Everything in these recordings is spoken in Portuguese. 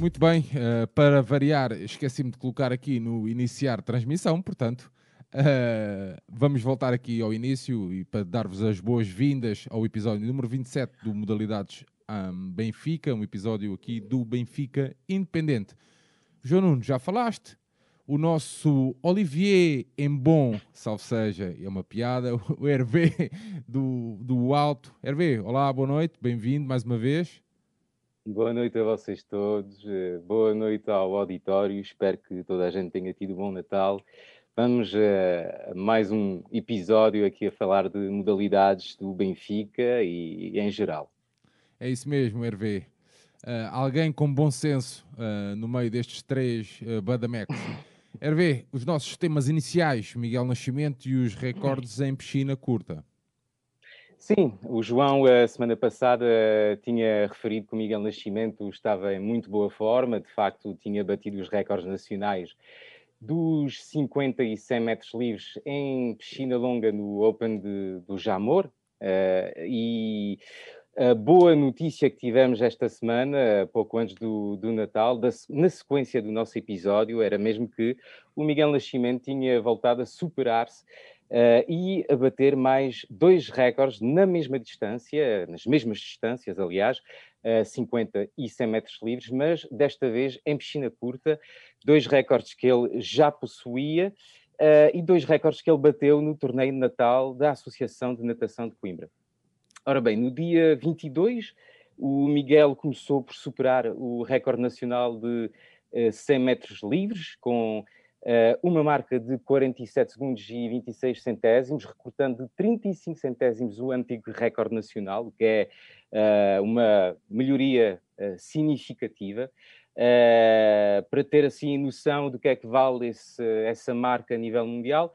Muito bem, uh, para variar, esqueci-me de colocar aqui no iniciar transmissão, portanto, uh, vamos voltar aqui ao início e para dar-vos as boas-vindas ao episódio número 27 do Modalidades um, Benfica, um episódio aqui do Benfica Independente. João Nuno, já falaste? O nosso Olivier Embon, salve seja, é uma piada, o Hervé do, do Alto. Hervé, olá, boa noite, bem-vindo mais uma vez. Boa noite a vocês todos, eh, boa noite ao auditório, espero que toda a gente tenha tido um bom Natal. Vamos a mais um episódio aqui a falar de modalidades do Benfica e, e em geral. É isso mesmo, Hervé. Uh, alguém com bom senso uh, no meio destes três uh, badamecos. Hervé, os nossos temas iniciais, Miguel Nascimento e os recordes em piscina curta. Sim, o João, a semana passada, tinha referido que o Miguel Nascimento estava em muito boa forma, de facto, tinha batido os recordes nacionais dos 50 e 100 metros livres em piscina longa no Open de, do Jamor. Uh, e a boa notícia que tivemos esta semana, pouco antes do, do Natal, da, na sequência do nosso episódio, era mesmo que o Miguel Nascimento tinha voltado a superar-se Uh, e a bater mais dois recordes na mesma distância, nas mesmas distâncias, aliás, uh, 50 e 100 metros livres, mas desta vez em piscina curta, dois recordes que ele já possuía uh, e dois recordes que ele bateu no torneio de Natal da Associação de Natação de Coimbra. Ora bem, no dia 22, o Miguel começou por superar o recorde nacional de 100 metros livres, com uma marca de 47 segundos e 26 centésimos, recortando de 35 centésimos o antigo recorde nacional, que é uh, uma melhoria uh, significativa. para ter assim noção do que é que vale esse, essa marca a nível mundial,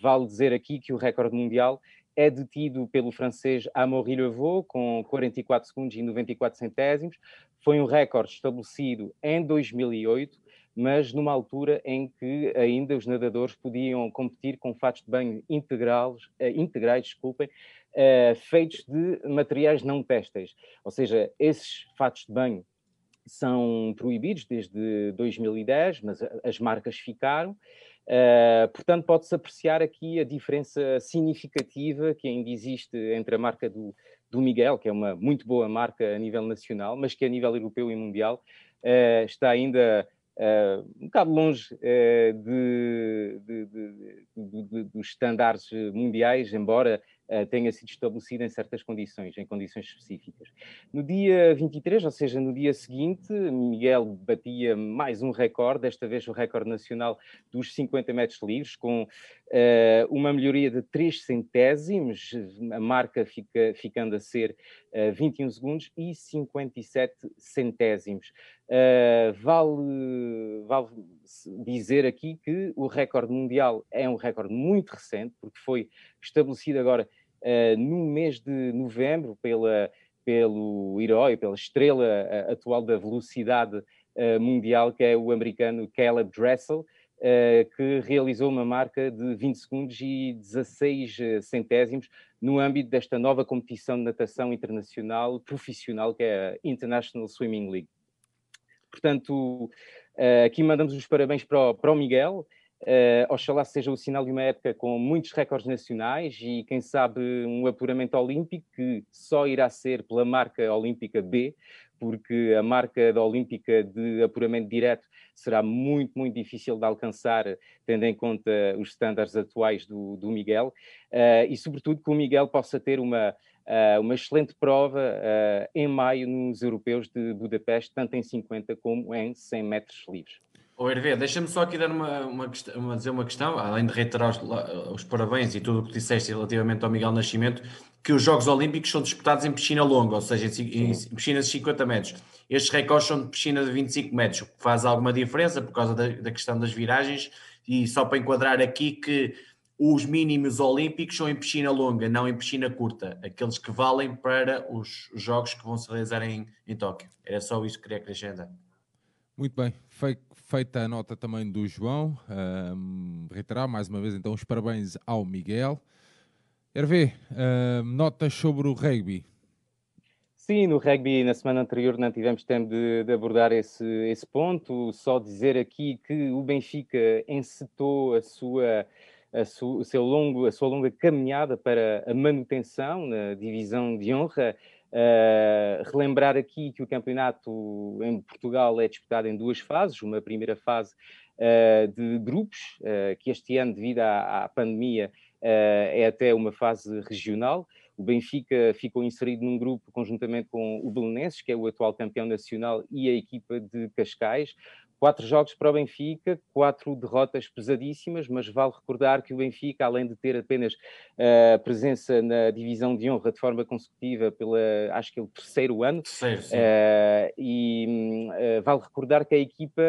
vale dizer aqui que o recorde mundial é detido pelo francês Amaury Levaux, com 44 segundos e 94 centésimos. Foi um recorde estabelecido em 2008 mas numa altura em que ainda os nadadores podiam competir com fatos de banho integrais, uh, integrais desculpem, uh, feitos de materiais não têxteis. Ou seja, esses fatos de banho são proibidos desde 2010, mas as marcas ficaram. Uh, portanto, pode-se apreciar aqui a diferença significativa que ainda existe entre a marca do, do Miguel, que é uma muito boa marca a nível nacional, mas que a nível europeu e mundial uh, está ainda Uh, um bocado longe uh, de, de, de, dos estándares mundiais, embora uh, tenha sido estabelecido em certas condições, em condições específicas. No dia 23, ou seja, no dia seguinte, Miguel batia mais um recorde, desta vez o recorde nacional dos 50 metros livres, com uma melhoria de 3 centésimos, a marca fica, ficando a ser 21 segundos e 57 centésimos. Uh, vale, vale dizer aqui que o recorde mundial é um recorde muito recente, porque foi estabelecido agora uh, no mês de novembro pela, pelo herói, pela estrela atual da velocidade mundial, que é o americano Caleb Dressel, que realizou uma marca de 20 segundos e 16 centésimos no âmbito desta nova competição de natação internacional profissional, que é a International Swimming League. Portanto, uh, aqui mandamos os parabéns para o, para o Miguel. Uh, oxalá seja o sinal de uma época com muitos recordes nacionais e, quem sabe, um apuramento olímpico que só irá ser pela marca olímpica B, porque a marca da olímpica de apuramento direto será muito, muito difícil de alcançar, tendo em conta os estándares atuais do, do Miguel, uh, e, sobretudo, que o Miguel possa ter uma uh, uma excelente prova uh, em maio nos europeus de Budapeste, tanto em 50 como em 100 metros livres. O Hervé, deixa-me só aqui dar uma, uma, uma, dizer uma questão, além de reiterar os, os parabéns e tudo o que disseste relativamente ao Miguel Nascimento, que os Jogos Olímpicos são disputados em piscina longa, ou seja, em, em piscinas de 50 metros. Estes recordes são de piscina de 25 metros, o que faz alguma diferença por causa da, da questão das viragens. E só para enquadrar aqui que os mínimos olímpicos são em piscina longa, não em piscina curta, aqueles que valem para os jogos que vão se realizar em, em Tóquio. Era só isso que queria acrescentar. Muito bem, feita a nota também do João, um, reiterar mais uma vez então os parabéns ao Miguel. Hervé, um, notas sobre o rugby. Sim, no rugby na semana anterior não tivemos tempo de, de, abordar esse, esse ponto. Só dizer aqui que o Benfica encetou a sua, a, su, seu longo, a sua longa caminhada para a manutenção na divisão de honra. Uh, relembrar aqui que o campeonato em Portugal é disputado em duas fases. Uma primeira fase uh, de grupos, uh, que este ano, devido à, à pandemia, é até uma fase regional. O Benfica ficou inserido num grupo conjuntamente com o Belenenses, que é o atual campeão nacional, e a equipa de Cascais. Quatro jogos para o Benfica, quatro derrotas pesadíssimas, mas vale recordar que o Benfica, além de ter apenas uh, presença na divisão de honra de forma consecutiva pela, acho que é o terceiro ano, terceiro, uh, e uh, vale recordar que a equipa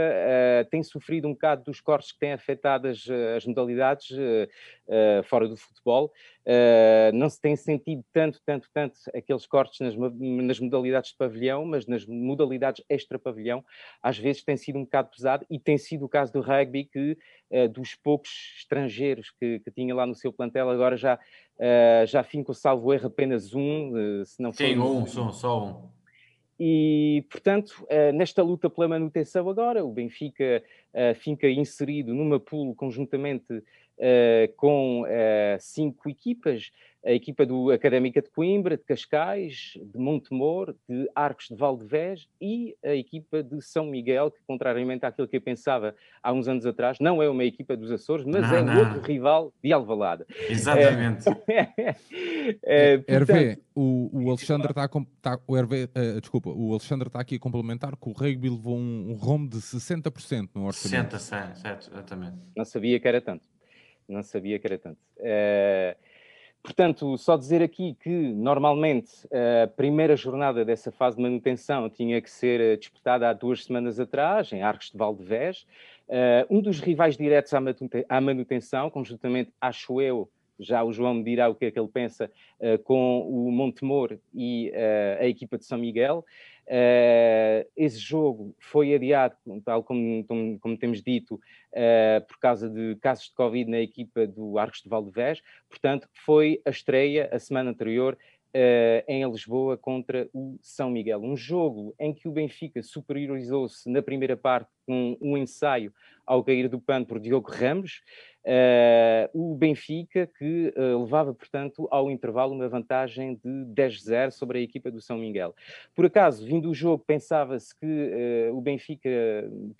tem sofrido um bocado dos cortes que têm afetado as, as modalidades fora do futebol. Não se tem sentido tanto, tanto, tanto aqueles cortes nas, nas modalidades de pavilhão, mas nas modalidades extra-pavilhão, às vezes tem sido um bocado pesado, e tem sido o caso do rugby, que uh, dos poucos estrangeiros que, que, tinha lá no seu plantel, agora já, uh, já finco, salvo erro, apenas um, uh, se não for... Sim, um, só, só um. E, portanto, nesta luta pela manutenção agora, o Benfica fica inserido numa pool conjuntamente com cinco equipas, a equipa do Académica de Coimbra, de Cascais, de Montemor, de Arcos de Valdevez e a equipa de São Miguel, que contrariamente àquilo que eu pensava há uns anos atrás, não é uma equipa dos Açores, mas não, é não. outro rival de Alvalade. Exatamente. É, é, portanto... Hervé, o, o Alexandre está tá, o Hervé, uh, desculpa, o Alexandre está aqui a complementar que o rugby levou um, um rombo de 60% no orçamento. 60, certo, exatamente. Não sabia que era tanto. Não sabia que era tanto. Uh, Portanto, só dizer aqui que normalmente a primeira jornada dessa fase de manutenção tinha que ser eh, disputada há duas semanas atrás, em Arcos de Valdevez. Uh, um dos rivais diretos à manutenção, conjuntamente, acho eu, já o João me dirá o que é que ele pensa, uh, com o Montemor e uh, a equipa de São Miguel. Uh, esse jogo foi adiado, tal como, como, como temos dito, por causa de casos de Covid na equipa do Arcos de Valdevez. Portanto, foi a estreia, a semana anterior, uh, em Lisboa contra o São Miguel. Um jogo em que o Benfica superiorizou-se na primeira parte com um ensaio ao cair do pano por Diogo Ramos. Uh, o Benfica, que uh, levava, portanto, ao intervalo uma vantagem de 10-0 sobre a equipa do São Miguel. Por acaso, vindo o jogo, pensava-se que uh, o Benfica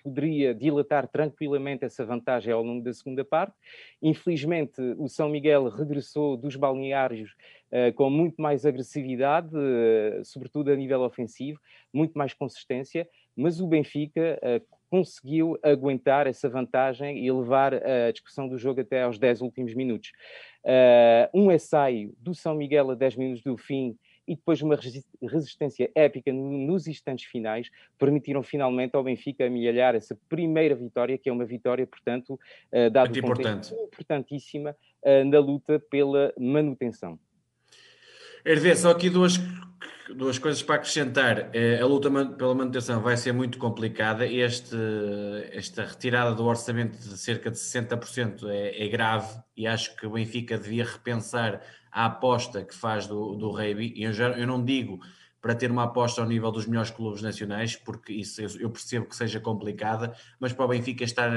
poderia dilatar tranquilamente essa vantagem ao longo da segunda parte. Infelizmente, o São Miguel regressou dos balneários com muito mais agressividade, sobretudo a nível ofensivo, muito mais consistência, mas o Benfica conseguiu aguentar essa vantagem e levar a discussão do jogo até aos 10 últimos minutos. Um ensaio do São Miguel a 10 minutos do fim e depois uma resistência épica nos instantes finais permitiram finalmente ao Benfica amealhar essa primeira vitória, que é uma vitória, portanto, dado importante. importantíssima na luta pela manutenção. Hervé, só aqui duas duas coisas para acrescentar. Eh, a luta pela manutenção vai ser muito complicada. Este, esta retirada do orçamento de cerca de 60% é, é grave e acho que o Benfica devia repensar a aposta que faz do, do Reiby. Eu, já, eu não digo para ter uma aposta ao nível dos melhores clubes nacionais, porque isso eu, eu percebo que seja complicada, mas para o Benfica estar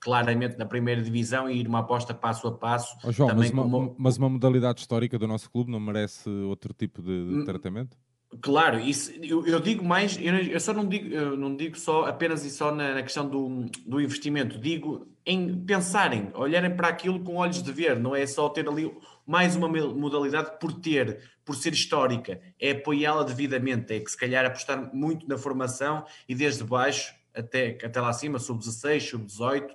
claramente na primeira divisão e ir uma aposta passo a passo. Oh, João, mas, como... uma, mas, uma, modalidade histórica do nosso clube não merece outro tipo de, de hum, tratamento? Claro, isso, eu, eu digo mais, eu, eu, só não digo, não digo só apenas e só na, na, questão do, do investimento, digo em pensarem, olharem para aquilo com olhos de ver, não é só ter ali mais uma modalidade por ter, por ser histórica, é apoiá-la devidamente, é que se calhar apostar muito na formação e desde baixo até, até lá acima, sub-16, sub-18,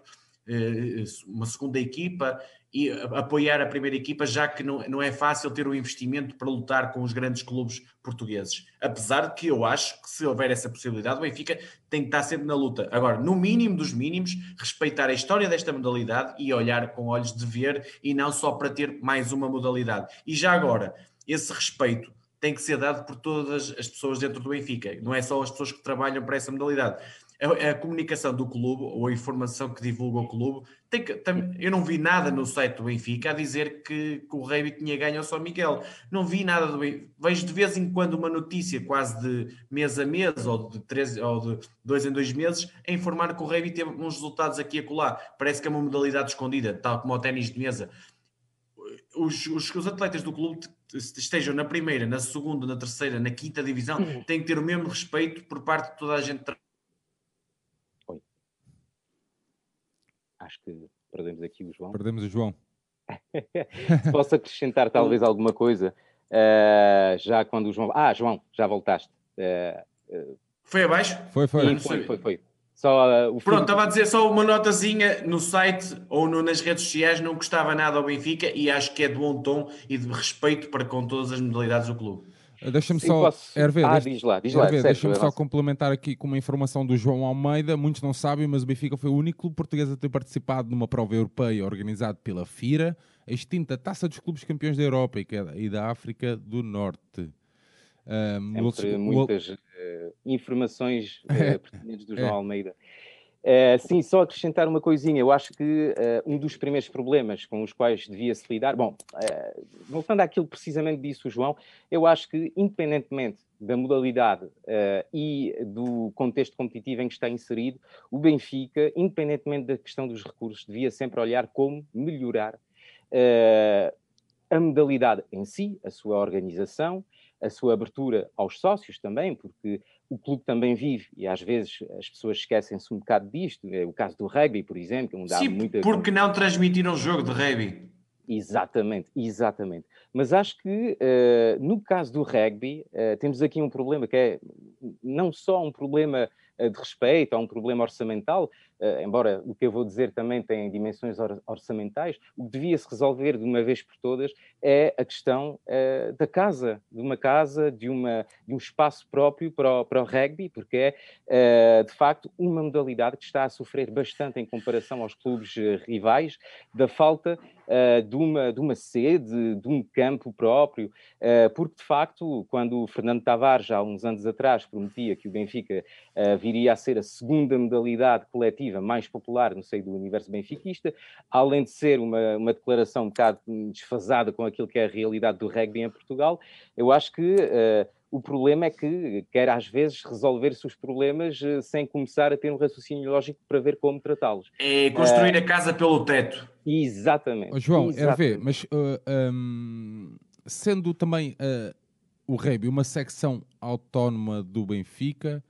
eh, uma segunda equipa e apoiar a primeira equipa, já que não, não é fácil ter o um investimento para lutar com os grandes clubes portugueses. Apesar de que eu acho que se houver essa possibilidade, o Benfica tem que estar sempre na luta. Agora, no mínimo dos mínimos, respeitar a história desta modalidade e olhar com olhos de ver e não só para ter mais uma modalidade. E já agora, esse respeito tem que ser dado por todas as pessoas dentro do Benfica, não é só as pessoas que trabalham para essa modalidade a, a, comunicação do clube ou a informação que divulga o clube. Tem que, eu não vi nada no site do Benfica a dizer que, que o Rei tinha ganho ao São Miguel. Não vi nada do Benfica. Vejo de vez em quando uma notícia, quase de mês a mês ou de, três, ou de dois em dois meses, a informar que o Rei teve uns resultados aqui e acolá. Parece que é uma modalidade escondida, tal como o ténis de mesa. Os, os, os, atletas do clube estejam na primeira, na segunda, na terceira, na quinta divisão, têm que ter o mesmo respeito por parte de toda a gente acho que perdemos aqui o João. Perdemos o João. Se posso acrescentar talvez alguma coisa, uh, já quando o João. Ah, João, já voltaste. Uh, foi abaixo? Foi, foi. Sim, foi, foi, foi. Só, uh, Pronto, estava a dizer só uma notazinha no site ou no, nas redes sociais, não gostava nada ao Benfica e acho que é de bom tom e de respeito para com todas as modalidades do clube. Deixa-me só, posso... Hervé, ah, diz lá, diz lá, deixa-me só complementar aqui com uma informação do João Almeida. Muitos não sabem, mas o Benfica foi o único clube português a ter participado numa prova europeia organizada pela FIRA, a extinta Taça dos Clubes Campeões da Europa e da África do Norte. Um, Sempre muitas uh, informações uh, pertinentes do João é. Almeida. Uh, sim, só acrescentar uma coisinha. Eu acho que uh, um dos primeiros problemas com os quais devia-se lidar. Bom, uh, voltando àquilo precisamente disse o João, eu acho que, independentemente da modalidade e do contexto competitivo em que está inserido, o Benfica, independentemente da questão dos recursos, devia sempre olhar como melhorar a modalidade em si, a sua organização, a sua abertura aos sócios também, porque o clube também vive, e às vezes as pessoas esquecem-se um bocado disto. É o caso do rugby, por exemplo, onde Sim, há muita. Porque não transmitir um jogo de rugby? Exatamente, exatamente. Mas acho que uh, no caso do rugby uh, temos aqui um problema que é não só um problema uh, de respeito, há um problema orçamental, embora o que eu vou dizer também tenha dimensões or orçamentais, o que devia se resolver de uma vez por todas é a questão da casa, de uma casa, de, uma, de um espaço próprio para o, para o rugby, porque é de facto uma modalidade que está a sofrer bastante em comparação aos clubes rivais da falta uh, de, uma, de uma sede, de um campo próprio, uh, porque de facto, quando o Fernando Tavares, há uns anos atrás, prometia que o Benfica uh, viria a ser a segunda modalidade coletiva mais popular no seio do universo benfiquista, além de ser uma, uma declaração um bocado desfasada com aquilo que é a realidade do rugby em Portugal, eu acho que o problema é que quer às vezes resolver-se os problemas sem começar a ter um raciocínio lógico para ver como tratá-los. É construir uh, a casa pelo teto. Exatamente. Oh, João, Exatamente. RV, mas uh, um, sendo também uh, o Rugby uma secção autónoma do Benfica,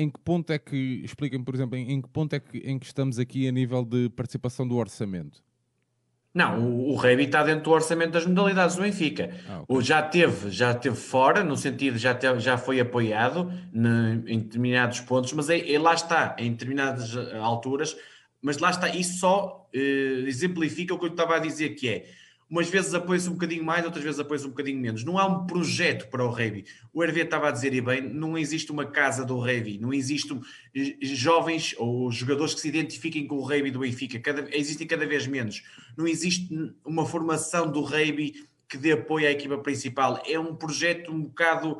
em que ponto é que, expliquem por exemplo, em, em, que ponto é que, em que estamos aqui a nível de participação do orçamento? Não, o, o Rugby está dentro do orçamento das modalidades do Benfica. Ah, okay. Já teve, já teve fora, no sentido já teve, já foi apoiado ne, em determinados pontos, mas é, é, lá está, em determinadas alturas mas lá está, isso só uh, exemplifica o que eu estava a dizer, que é umas vezes apoia-se um bocadinho mais, outras vezes apoia-se um bocadinho menos. Não há um projeto para o Revi. O Hervé estava a dizer, e bem, não existe uma casa do Revi, não existem jovens ou jogadores que se identifiquem com o Revi do Benfica, cada, existem cada vez menos. Não existe uma formação do Revi que dê apoio à equipa principal. É um projeto um bocado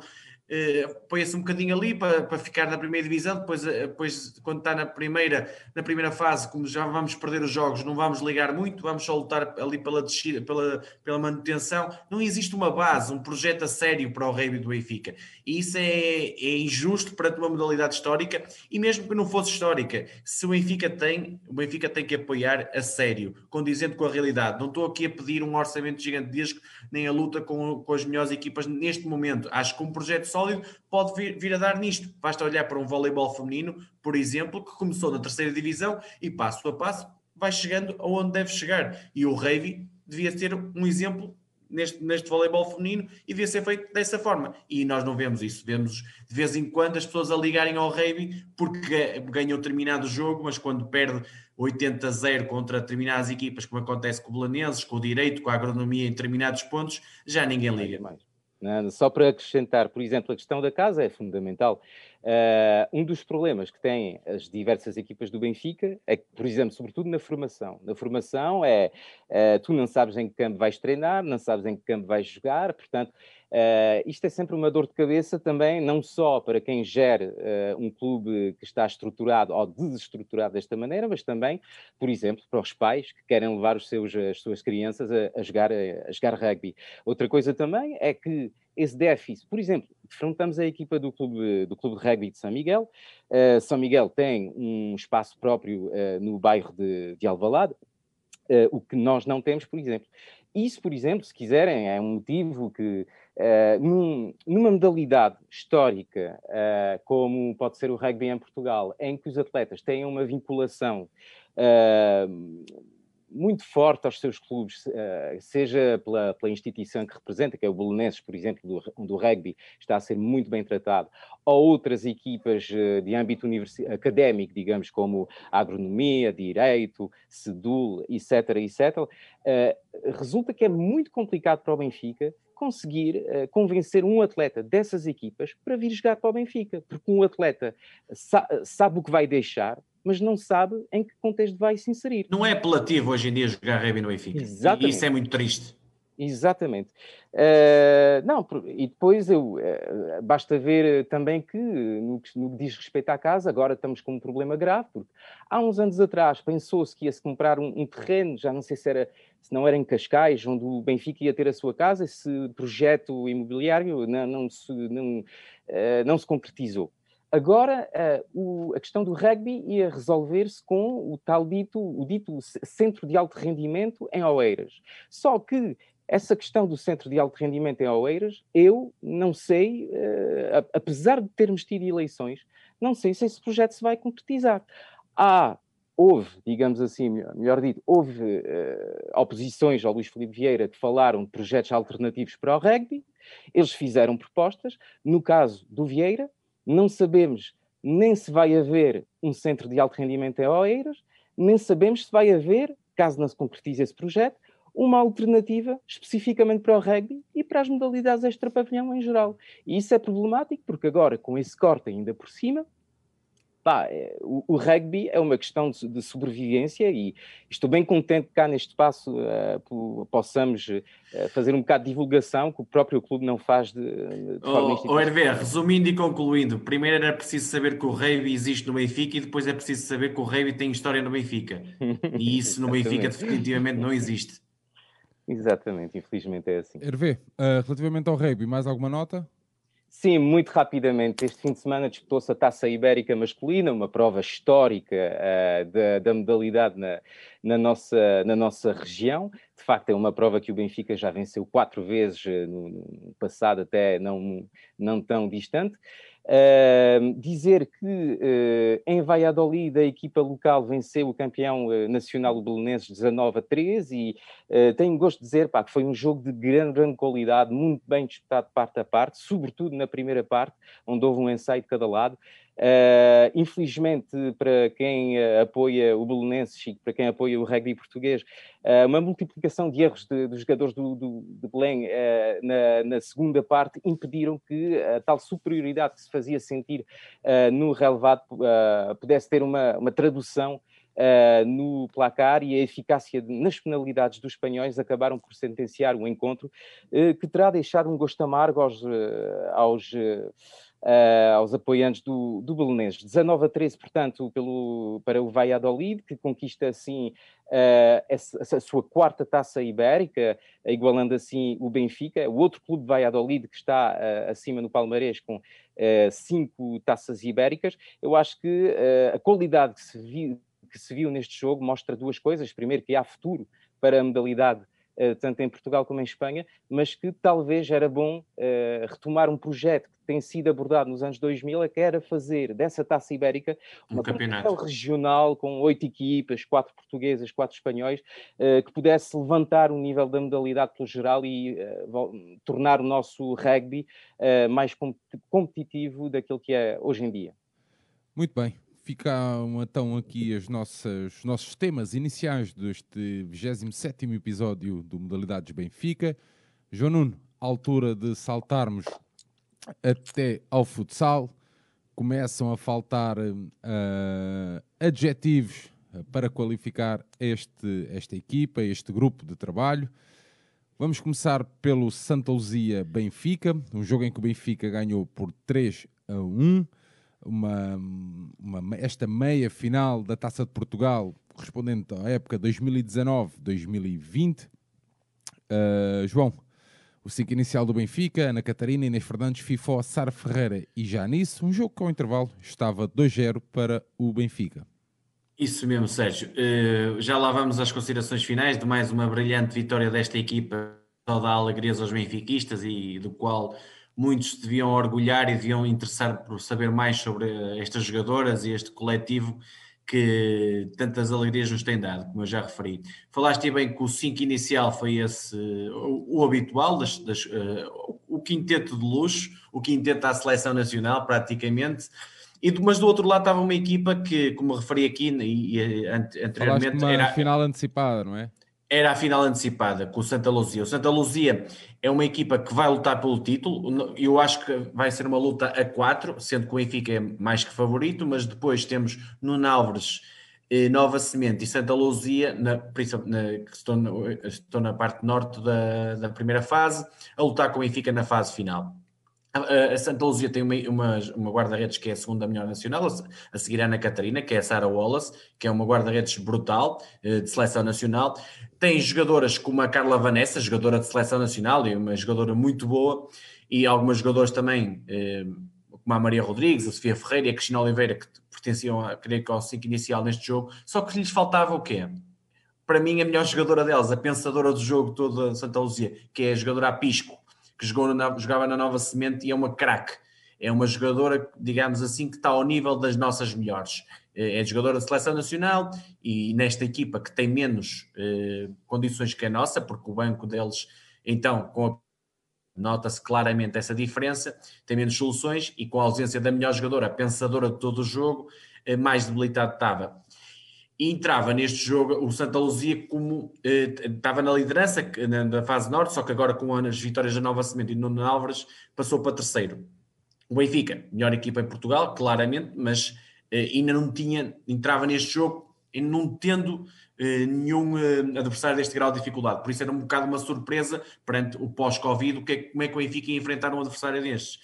põe-se um bocadinho ali para, para ficar na primeira divisão, depois, eh, depois quando está na primeira, na primeira fase, como já vamos perder os jogos, não vamos ligar muito, vamos só lutar ali pela, descida, pela, pela manutenção. Não existe uma base, um projeto a sério para o Rei do Benfica. E isso é, é injusto para uma modalidade histórica, e mesmo que não fosse histórica, se o Benfica tem, o Benfica tem que apoiar a sério, condizente com a realidade. Não estou aqui a pedir um orçamento gigantesco, nem a luta com, com as melhores equipas neste momento. Acho que um projeto só sólido pode vir, vir, a dar nisto. Basta olhar para um voleibol feminino, por exemplo, que começou na terceira divisão e passo a passo vai chegando aonde deve chegar. E o Reivi devia ter um exemplo neste, neste voleibol feminino e devia ser feito dessa forma. E nós não vemos isso. Vemos de vez em quando as pessoas a ligarem ao Reivi porque ganham determinado jogo, mas quando perde 80 a 0 contra determinadas equipas, como acontece com o Belenenses, com o Direito, com a Agronomia em determinados pontos, já ninguém liga. mais. Só para acrescentar, por exemplo, a questão da casa é fundamental. Uh, um dos problemas que têm as diversas equipas do Benfica é que, por exemplo, sobretudo na formação. Na formação é uh, tu não sabes em que campo vais treinar, não sabes em que campo vais jogar, portanto, Uh, isto é sempre uma dor de cabeça também, não só para quem gere uh, um clube que está estruturado ou desestruturado desta maneira, mas também, por exemplo, para os pais que querem levar os seus, as suas crianças a, a jogar, a, a jogar rugby. Outra coisa também é que esse déficit, por exemplo, defrontamos a equipa do clube, do clube de rugby de São Miguel. Uh, São Miguel tem um espaço próprio no bairro de, de Alvalade, o que nós não temos, por exemplo. Isso, por exemplo, se quiserem, é um motivo que, uh, num, numa modalidade histórica, uh, como pode ser o rugby em Portugal, em que os atletas têm uma vinculação uh, muito forte aos seus clubes, eh, seja pela, pela, instituição que representa, que é o Belenenses, por exemplo, do, do rugby, está a ser muito bem tratado, ou outras equipas eh, de âmbito académico, digamos, como agronomia, direito, sedul, etc., etc., eh, resulta que é muito complicado para o Benfica conseguir convencer um atleta dessas equipas para vir jogar para o Benfica, porque um atleta sa sabe o que vai deixar, mas não sabe em que contexto vai se inserir. Não é apelativo hoje em dia jogar rugby no Benfica. Exatamente. E isso é muito triste. Exatamente. Uh, não, e depois eu, uh, basta ver também que, no que, no que diz respeito à casa, agora estamos com um problema grave, porque há uns anos atrás pensou-se que ia-se comprar um, um, terreno, já não sei se, era, se não era em Cascais, onde o Benfica ia ter a sua casa, esse projeto imobiliário não, não, se, não, uh, não se concretizou. Agora, uh, o, a questão do rugby ia resolver-se com o tal dito, o dito centro de alto rendimento em Oeiras. Só que essa questão do centro de alto rendimento em Oeiras, eu não sei, uh, apesar de termos tido eleições, não sei se esse projeto se vai concretizar. Há, houve, digamos assim, melhor dito, houve uh, oposições ao Luís Filipe Vieira que falaram de projetos alternativos para o rugby, eles fizeram propostas. No caso do Vieira, não sabemos nem se vai haver um centro de alto rendimento em Oeiras, nem sabemos se vai haver, caso não se concretize esse projeto, uma alternativa especificamente para o rugby e para as modalidades extra-pavilhão em geral. E isso é problemático porque agora, com esse corte ainda por cima, pá, é, o, o, rugby é uma questão de, de, sobrevivência e estou bem contente que cá neste espaço uh, possamos uh, fazer um bocado de divulgação que o próprio clube não faz de, de forma oh, oh Hervé, resumindo e concluindo, primeiro era preciso saber que o rugby existe no Benfica e depois é preciso saber que o rugby tem história no Benfica. E isso no Benfica definitivamente não existe. Exatamente, infelizmente é assim. Hervé, uh, relativamente ao rugby, mais alguma nota? Sim, muito rapidamente. Este fim de semana disputou-se a Taça Ibérica Masculina, uma prova histórica uh, da, da, modalidade na, na, nossa, na nossa região. De facto, é uma prova que o Benfica já venceu quatro vezes uh, no, no, passado, até não, não tão distante. Uh, dizer que uh, em Valladolid a equipa local venceu o campeão uh, nacional o Belenenses 19 a 13 e tenho gosto de dizer pá, que foi um jogo de grande, grande qualidade, muito bem disputado parte a parte, sobretudo na primeira parte, onde houve um ensaio de cada lado. Uh, infelizmente, para quem uh, apoia o Belenenses e para quem apoia o rugby português, uh, uma multiplicação de erros dos jogadores do, do, de Belém na, na, segunda parte impediram que a tal superioridade que se fazia sentir no relevado pudesse ter uma, uma tradução Uh, no placar e a eficácia de, nas penalidades dos espanhóis acabaram por sentenciar o encontro, uh, que terá deixado um gosto amargo aos, uh, aos uh, aos apoiantes do, do Belenenses. 19 a 13, portanto, pelo, para o Valladolid, que conquista assim uh, essa, a sua quarta taça ibérica, igualando assim o Benfica, o outro clube de Valladolid que está uh, acima no Palmarés com cinco taças ibéricas. Eu acho que a qualidade que se, viu, que se viu neste jogo mostra duas coisas. Primeiro, que há futuro para a modalidade eh, tanto em Portugal como em Espanha, mas que talvez era bom uh, retomar um projeto que tem sido abordado nos anos 2000, que era fazer dessa taça ibérica uma um campeonato regional com oito equipas, quatro portuguesas, quatro espanhóis, uh, que pudesse levantar o nível da modalidade pelo geral e uh, tornar o nosso rugby mais competitivo daquilo que é hoje em dia. Muito bem ficam então aqui as nossas, os nossos temas iniciais deste 27 episódio do Modalidades Benfica. João Nuno, altura de saltarmos até ao futsal. começam a faltar uh, adjetivos para qualificar este, esta equipa, este grupo de trabalho. Vamos começar pelo Santa Luzia Benfica, um jogo em que o Benfica ganhou por 3 a 1. Uma, uma, esta meia final da Taça de Portugal, correspondente à época 2019-2020. Uh, João, o 5 inicial do Benfica, Ana Catarina, Inês Fernandes, Fifó, Sara Ferreira e Janice. Um jogo com intervalo estava 2-0 para o Benfica. Isso mesmo, Sérgio. Uh, já lá vamos às considerações finais de mais uma brilhante vitória desta equipa, só dá alegrias aos benfiquistas e do qual muitos deviam orgulhar e deviam interessar por saber mais sobre estas jogadoras e este coletivo que tantas alegrias nos tem dado, como eu já referi. Falaste bem que o 5 inicial foi esse, o, o habitual, das, das, uh, o quinteto de luxo, o quinteto à seleção nacional, praticamente, e, mas do outro lado estava uma equipa que, como referi aqui e, e anteriormente, uma era final antecipada, não é? Era a final antecipada com o Santa Luzia. O Santa Luzia é uma equipa que vai lutar pelo título. Eu acho que vai ser uma luta a quatro, sendo que o Benfica é mais que favorito, mas depois temos no Álvares, eh, Nova Semente e Santa Luzia, na, na, que estão, na, estão na parte norte da, da primeira fase, a lutar com o Benfica na fase final. A Santa Luzia tem uma, uma, uma guarda-redes que é a segunda melhor nacional, a seguir a Ana Catarina, que é a Sara Wallace, que é uma guarda-redes brutal, eh, de seleção nacional. Tem jogadoras como a Carla Vanessa, jogadora de seleção nacional e uma jogadora muito boa, e algumas jogadoras também, eh, como a Maria Rodrigues, a Sofia Ferreira e a Cristina Oliveira, que pertenciam, a, creio que, ao 5 inicial neste jogo, só que lhes faltava o quê? Para mim, a melhor jogadora delas, a pensadora do jogo todo da Santa Luzia, que é a jogadora Apisco, que jogou na, jogava na Nova Semente e é uma craque. É uma jogadora, digamos assim, que está ao nível das nossas melhores. É, é jogadora de seleção nacional e nesta equipa que tem menos eh, condições que a nossa, porque o banco deles, então, com a nota-se claramente essa diferença, tem menos soluções e com a ausência da melhor jogadora, pensadora de todo o jogo, eh, mais debilitado estava e entrava neste jogo o Santa Luzia como eh, estava na liderança na, na, fase norte, só que agora com as vitórias da Nova Semente e Nuno Álvares passou para terceiro. O Benfica, melhor equipa em Portugal, claramente, mas eh, ainda não tinha, entrava neste jogo não tendo eh, nenhum eh, adversário deste grau de dificuldade. Por isso era um bocado uma surpresa perante o pós-Covid, é, como é que o Benfica ia enfrentar um adversário destes.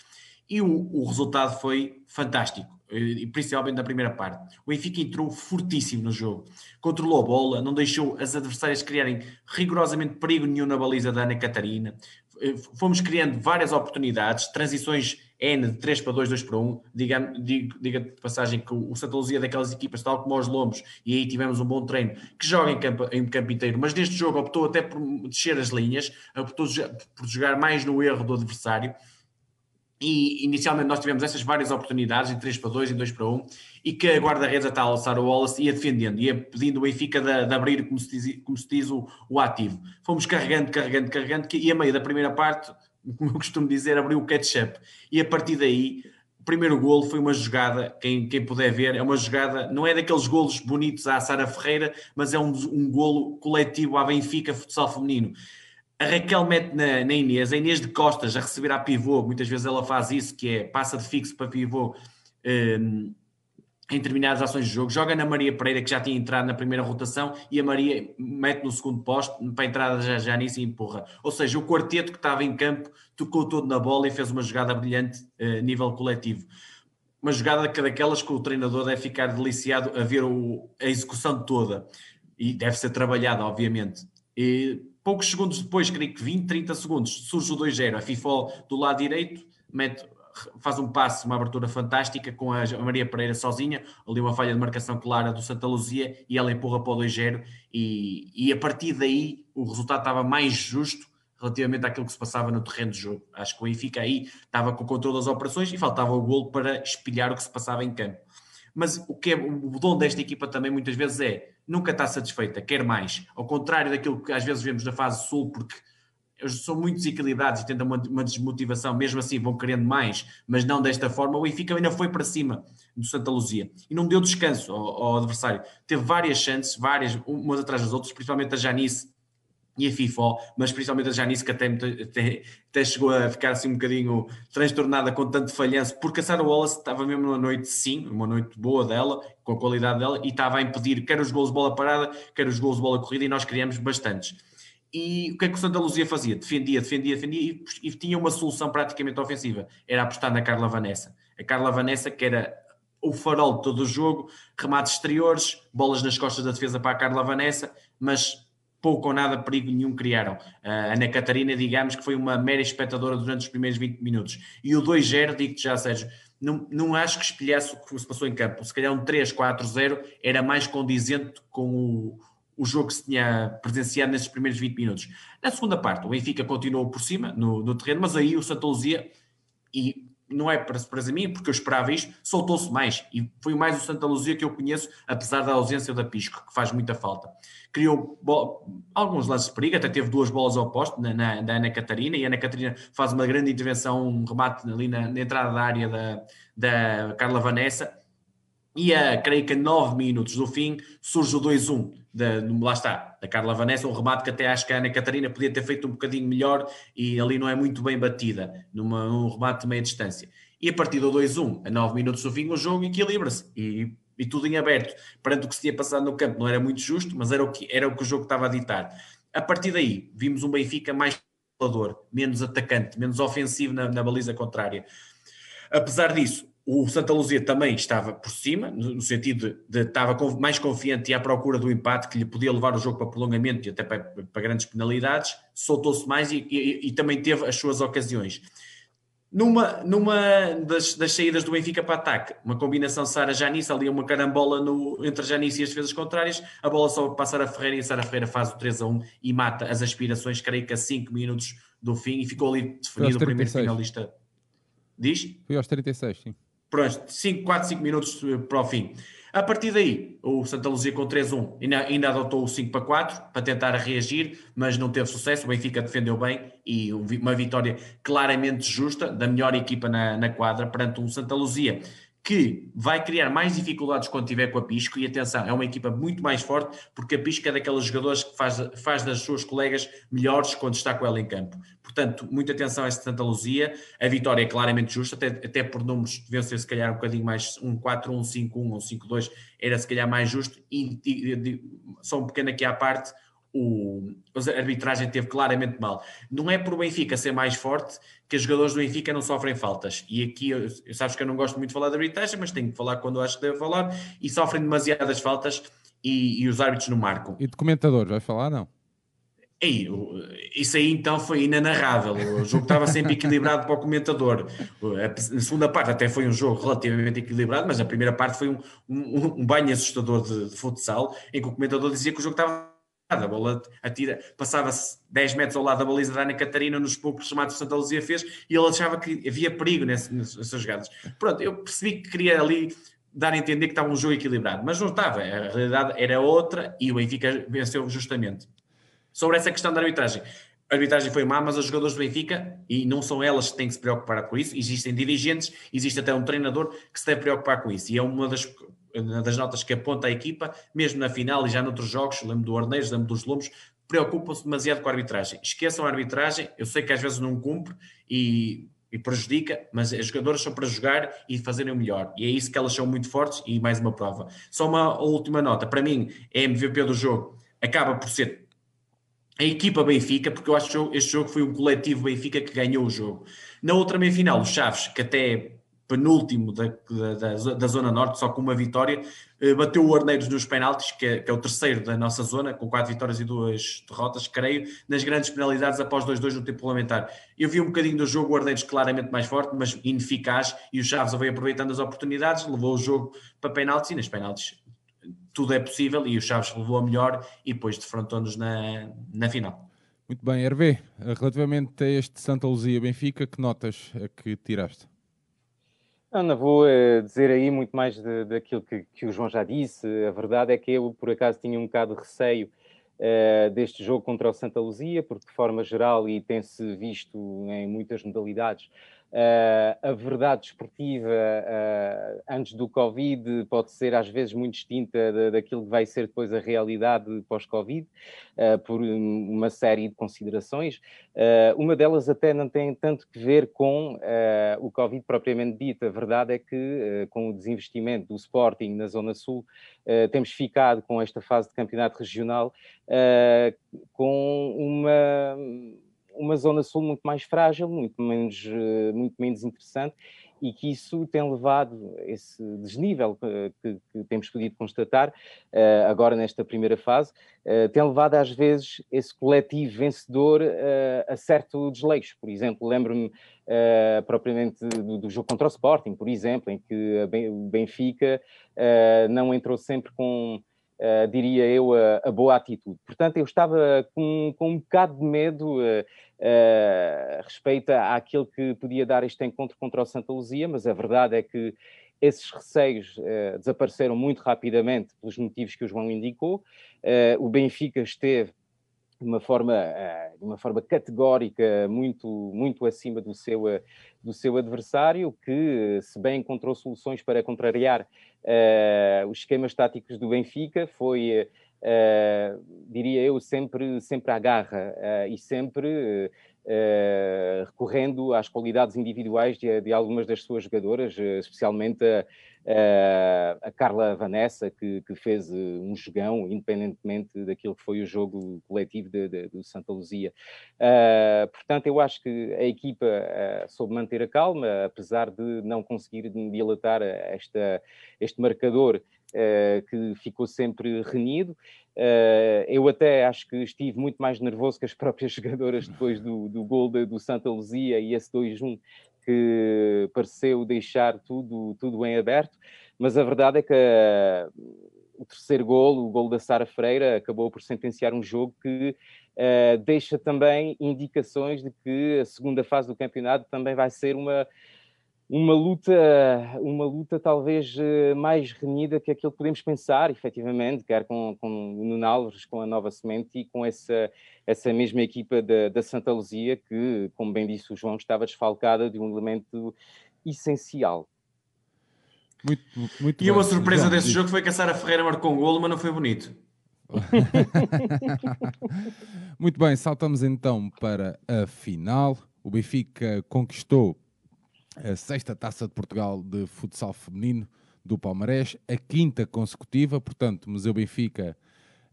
E o, o resultado foi fantástico e principalmente na primeira parte. O Benfica entrou fortíssimo no jogo, controlou a bola, não deixou as adversárias criarem rigorosamente perigo nenhum na baliza da Ana Catarina. Eh, fomos criando várias oportunidades, transições N de 3 para 2, 2 para 1. Diga, diga, diga de passagem que o Santa Luzia é daquelas equipas, tal como os Lombos, e aí tivemos um bom treino, que joga em campo, em campo inteiro, mas neste jogo optou até por descer as linhas, optou por jogar mais no erro do adversário e inicialmente nós tivemos essas várias oportunidades, em 3 para 2, em 2 para 1, e que a guarda-redes a tal Sara Wallace ia defendendo, ia pedindo o Benfica de, de abrir, como se diz, como se diz o, o, ativo. Fomos carregando, carregando, carregando, e a meio da primeira parte, como eu costumo dizer, abriu o catch-up. E a partir daí, o primeiro golo foi uma jogada, quem, quem puder ver, é uma jogada, não é daqueles golos bonitos à Sara Ferreira, mas é um, um golo coletivo à Benfica Futsal Feminino a Raquel mete na, na, Inês, a Inês de Costas a receber a pivô, muitas vezes ela faz isso, que é passa de fixo para pivô um, em determinadas ações de jogo, joga na Maria Pereira, que já tinha entrado na primeira rotação, e a Maria mete no segundo posto para a entrada já, já nisso e empurra. Ou seja, o quarteto que estava em campo tocou todo na bola e fez uma jogada brilhante a uh, nível coletivo. Uma jogada daquelas que o treinador deve ficar deliciado a ver o, a execução toda. E deve ser trabalhada, obviamente. E, Poucos segundos depois, creio que 20, 30 segundos, surge o 2-0. A FIFA do lado direito mete, faz um passe, uma abertura fantástica com a Maria Pereira sozinha, ali uma falha de marcação clara do Santa Luzia e ela empurra para o 2-0 e, e a partir daí o resultado estava mais justo relativamente àquilo que se passava no terreno de jogo. Acho que o Benfica aí estava com o controle das operações e faltava o golo para espelhar o que se passava em campo. Mas o que é o dom desta equipa também muitas vezes é nunca está satisfeita, quer mais. Ao contrário daquilo que às vezes vemos na fase sul, porque são muito desequilibrados e tentam uma, uma, desmotivação, mesmo assim vão querendo mais, mas não desta forma. O Benfica ainda foi para cima do Santa Luzia e não deu descanso ao, ao adversário. Teve várias chances, várias, umas atrás das outras, principalmente a Janice, e a FIFA, mas principalmente a Janice, que até, até, até, chegou a ficar assim um bocadinho transtornada com tanto falhanço, porque a Sarah Wallace estava mesmo numa noite, sim, uma noite boa dela, com a qualidade dela, e estava a impedir quer os gols de bola parada, quer os gols de bola corrida, e nós criamos bastantes. E o que é que o Santa Luzia fazia? Defendia, defendia, defendia, e, e tinha uma solução praticamente ofensiva, era apostar na Carla Vanessa. A Carla Vanessa, que era o farol de todo o jogo, remates exteriores, bolas nas costas da defesa para a Carla Vanessa, mas pouco ou nada perigo nenhum criaram. A Ana Catarina, digamos que foi uma mera espectadora durante os primeiros 20 minutos. E o 2-0, digo-te já, Sérgio, não, não acho que espelhasse o que se passou em campo. Se calhar um 3-4-0 era mais condizente com o, o jogo que se tinha presenciado nesses primeiros 20 minutos. Na segunda parte, o Benfica continuou por cima no, no terreno, mas aí o Santa Luzia, e não é para surpresa mim, porque eu esperava isto, soltou-se mais. E foi mais o Santa Luzia que eu conheço, apesar da ausência da Pisco, que faz muita falta. Criou alguns lances de perigo, até teve duas bolas ao na, na, da Ana Catarina, e a Ana Catarina faz uma grande intervenção, um remate ali na, na entrada da área da, da Carla Vanessa. E a, creio que a 9 minutos do fim surge o 2-1 da, lá está, da Carla Vanessa, um remate que até acho que a Ana Catarina podia ter feito um bocadinho melhor e ali não é muito bem batida, numa, num remate de meia distância. E a partir do 2-1, a 9 minutos do fim, o jogo equilibra-se e, e tudo em aberto. Perante o que se tinha passado no campo, não era muito justo, mas era o que, era o, que o jogo estava a ditar. A partir daí, vimos um Benfica mais menos atacante, menos ofensivo na, na baliza contrária. Apesar disso, o Santa Luzia também estava por cima, no sentido de, de estava mais confiante e à procura do empate que lhe podia levar o jogo para prolongamento e até para, para grandes penalidades, soltou-se mais e, e, e, também teve as suas ocasiões. Numa, numa das, das, saídas do Benfica para ataque, uma combinação Sara-Janice, ali uma carambola no, entre Janice e as defesas contrárias, a bola só para a Sara Ferreira e Sara Ferreira faz o 3 a 1 e mata as aspirações, creio que a 5 minutos do fim, e ficou ali definido o primeiro finalista. Diz? Foi aos 36, sim. Pronto, 5, 4, 5 minutos eh, para o fim. A partir daí, o Santa Luzia com 3-1 ainda, ainda adotou o 5 para 4 para tentar reagir, mas não teve sucesso. O Benfica defendeu bem e uma vitória claramente justa da melhor equipa na, na quadra perante um Santa Luzia que vai criar mais dificuldades quando tiver com a Pisco, e atenção, é uma equipa muito mais forte, porque a Pisco é daqueles jogadores que faz, faz das suas colegas melhores quando está com ela em campo. Portanto, muita atenção a esta Santa Luzia, a vitória é claramente justa, até, até por números deviam ser se calhar um bocadinho mais, um 4, um 5, 1 ou 5, 2, era se calhar mais justo, e, e só um pequeno aqui à parte, o, a arbitragem teve claramente mal. Não é por o Benfica ser mais forte que os jogadores do Benfica não sofrem faltas. E aqui, eu, sabes que eu não gosto muito de falar de arbitragem, mas tenho que falar quando acho que devo falar, e sofrem demasiadas faltas e, e os árbitros não marcam. E de comentador, vais falar? Não. Ei, isso aí então foi inanarrável. O jogo estava sempre equilibrado para o comentador. A segunda parte até foi um jogo relativamente equilibrado, mas a primeira parte foi um, um, um banho assustador de, de futsal, em que o comentador dizia que o jogo estava a bola atira, passava-se 10 metros ao lado da baliza da Ana Catarina nos poucos remates que Santa Luzia fez e ele achava que havia perigo nesse, nessas jogadas. Pronto, eu percebi que queria ali dar a entender que estava um jogo equilibrado, mas não estava, a realidade era outra e o Benfica venceu justamente. Sobre essa questão da arbitragem, a arbitragem foi má, mas os jogadores do Benfica, e não são elas que têm que se preocupar com isso, existem dirigentes, existe até um treinador que se deve preocupar com isso, e é uma das das notas que aponta a equipa, mesmo na final e já noutros jogos, lembro do Orneiros, lembro dos Lobos, preocupam-se demasiado com a arbitragem. Esqueçam a arbitragem, eu sei que às vezes não cumpre e, e prejudica, mas as jogadoras são para jogar e fazerem o melhor. E é isso que elas são muito fortes e mais uma prova. Só uma última nota, para mim, a MVP do jogo acaba por ser a equipa Benfica, porque eu acho que este jogo foi um coletivo Benfica que ganhou o jogo. Na outra meia-final, o Chaves, que até penúltimo da, da, da, Zona Norte, só com uma vitória, eh, bateu o Arneiros nos penaltis, que é, que é, o terceiro da nossa zona, com quatro vitórias e duas derrotas, creio, nas grandes penalidades após 2-2 no tempo parlamentar. Eu vi um bocadinho do jogo, o Arneiros claramente mais forte, mas ineficaz, e o Chaves veio aproveitando as oportunidades, levou o jogo para penaltis, e nas penaltis tudo é possível, e o Chaves levou a melhor, e depois defrontou-nos na, na final. Muito bem, Hervé, relativamente a este Santa Luzia Benfica, que notas é que tiraste? Ana, vou uh, dizer aí muito mais de, daquilo que, que, o João já disse. A verdade é que eu, por acaso, tinha um bocado de receio uh, deste jogo contra o Santa Luzia, porque, de forma geral, e tem-se visto em muitas modalidades, Uh, a verdade desportiva uh, antes do Covid pode ser às vezes muito distinta da, daquilo que vai ser depois a realidade pós-Covid, uh, por uma série de considerações. uma delas até não tem tanto que ver com o Covid propriamente dito. A verdade é que, com o desinvestimento do Sporting na Zona Sul, temos ficado com esta fase de campeonato regional com uma uma zona sul muito mais frágil, muito menos, eh, muito menos interessante, e que isso tem levado esse desnível que, que temos podido constatar uh, agora nesta primeira fase, uh, tem levado às vezes esse coletivo vencedor a certo desleixo. Por exemplo, lembro-me propriamente do, do, jogo contra o Sporting, por exemplo, em que o Benfica não entrou sempre com Uh, diria eu, a, a, boa atitude. Portanto, eu estava com, com um bocado de medo uh, uh, respeito àquilo que podia dar este encontro contra o Santa Luzia, mas a verdade é que esses receios desapareceram muito rapidamente pelos motivos que o João indicou. o Benfica esteve de uma forma, de uma forma categórica muito, muito acima do seu, do seu adversário, que se bem encontrou soluções para contrariar uh, os esquemas táticos do Benfica foi, uh, diria eu, sempre, sempre à garra uh, e sempre recorrendo às qualidades individuais de, de, algumas das suas jogadoras, especialmente a, a Carla Vanessa, que, que, fez um jogão, independentemente daquilo que foi o jogo coletivo de, de, do Santa Luzia. portanto, eu acho que a equipa soube manter a calma, apesar de não conseguir dilatar esta, este marcador Uh, que ficou sempre renido. Uh, eu até acho que estive muito mais nervoso que as próprias jogadoras depois do, do gol de, do Santa Luzia e esse 2-1 que pareceu deixar tudo, tudo em aberto, mas a verdade é que uh, o terceiro gol, o gol da Sara Freira, acabou por sentenciar um jogo que deixa também indicações de que a segunda fase do campeonato também vai ser uma uma luta, uma luta talvez eh, mais renhida que aquilo que podemos pensar, efetivamente, quer com, com o Nuno Alves, com a Nova Semente e com essa, essa mesma equipa da, da Santa Luzia, que, como bem disse o João, estava desfalcada de um elemento essencial. Muito, muito e uma surpresa desse jogo foi que a Sara Ferreira marcou um golo, mas não foi bonito. muito bem, saltamos então para a final. O Benfica conquistou a sexta taça de Portugal de futsal feminino do Palmarés, a quinta consecutiva, portanto, Museu Benfica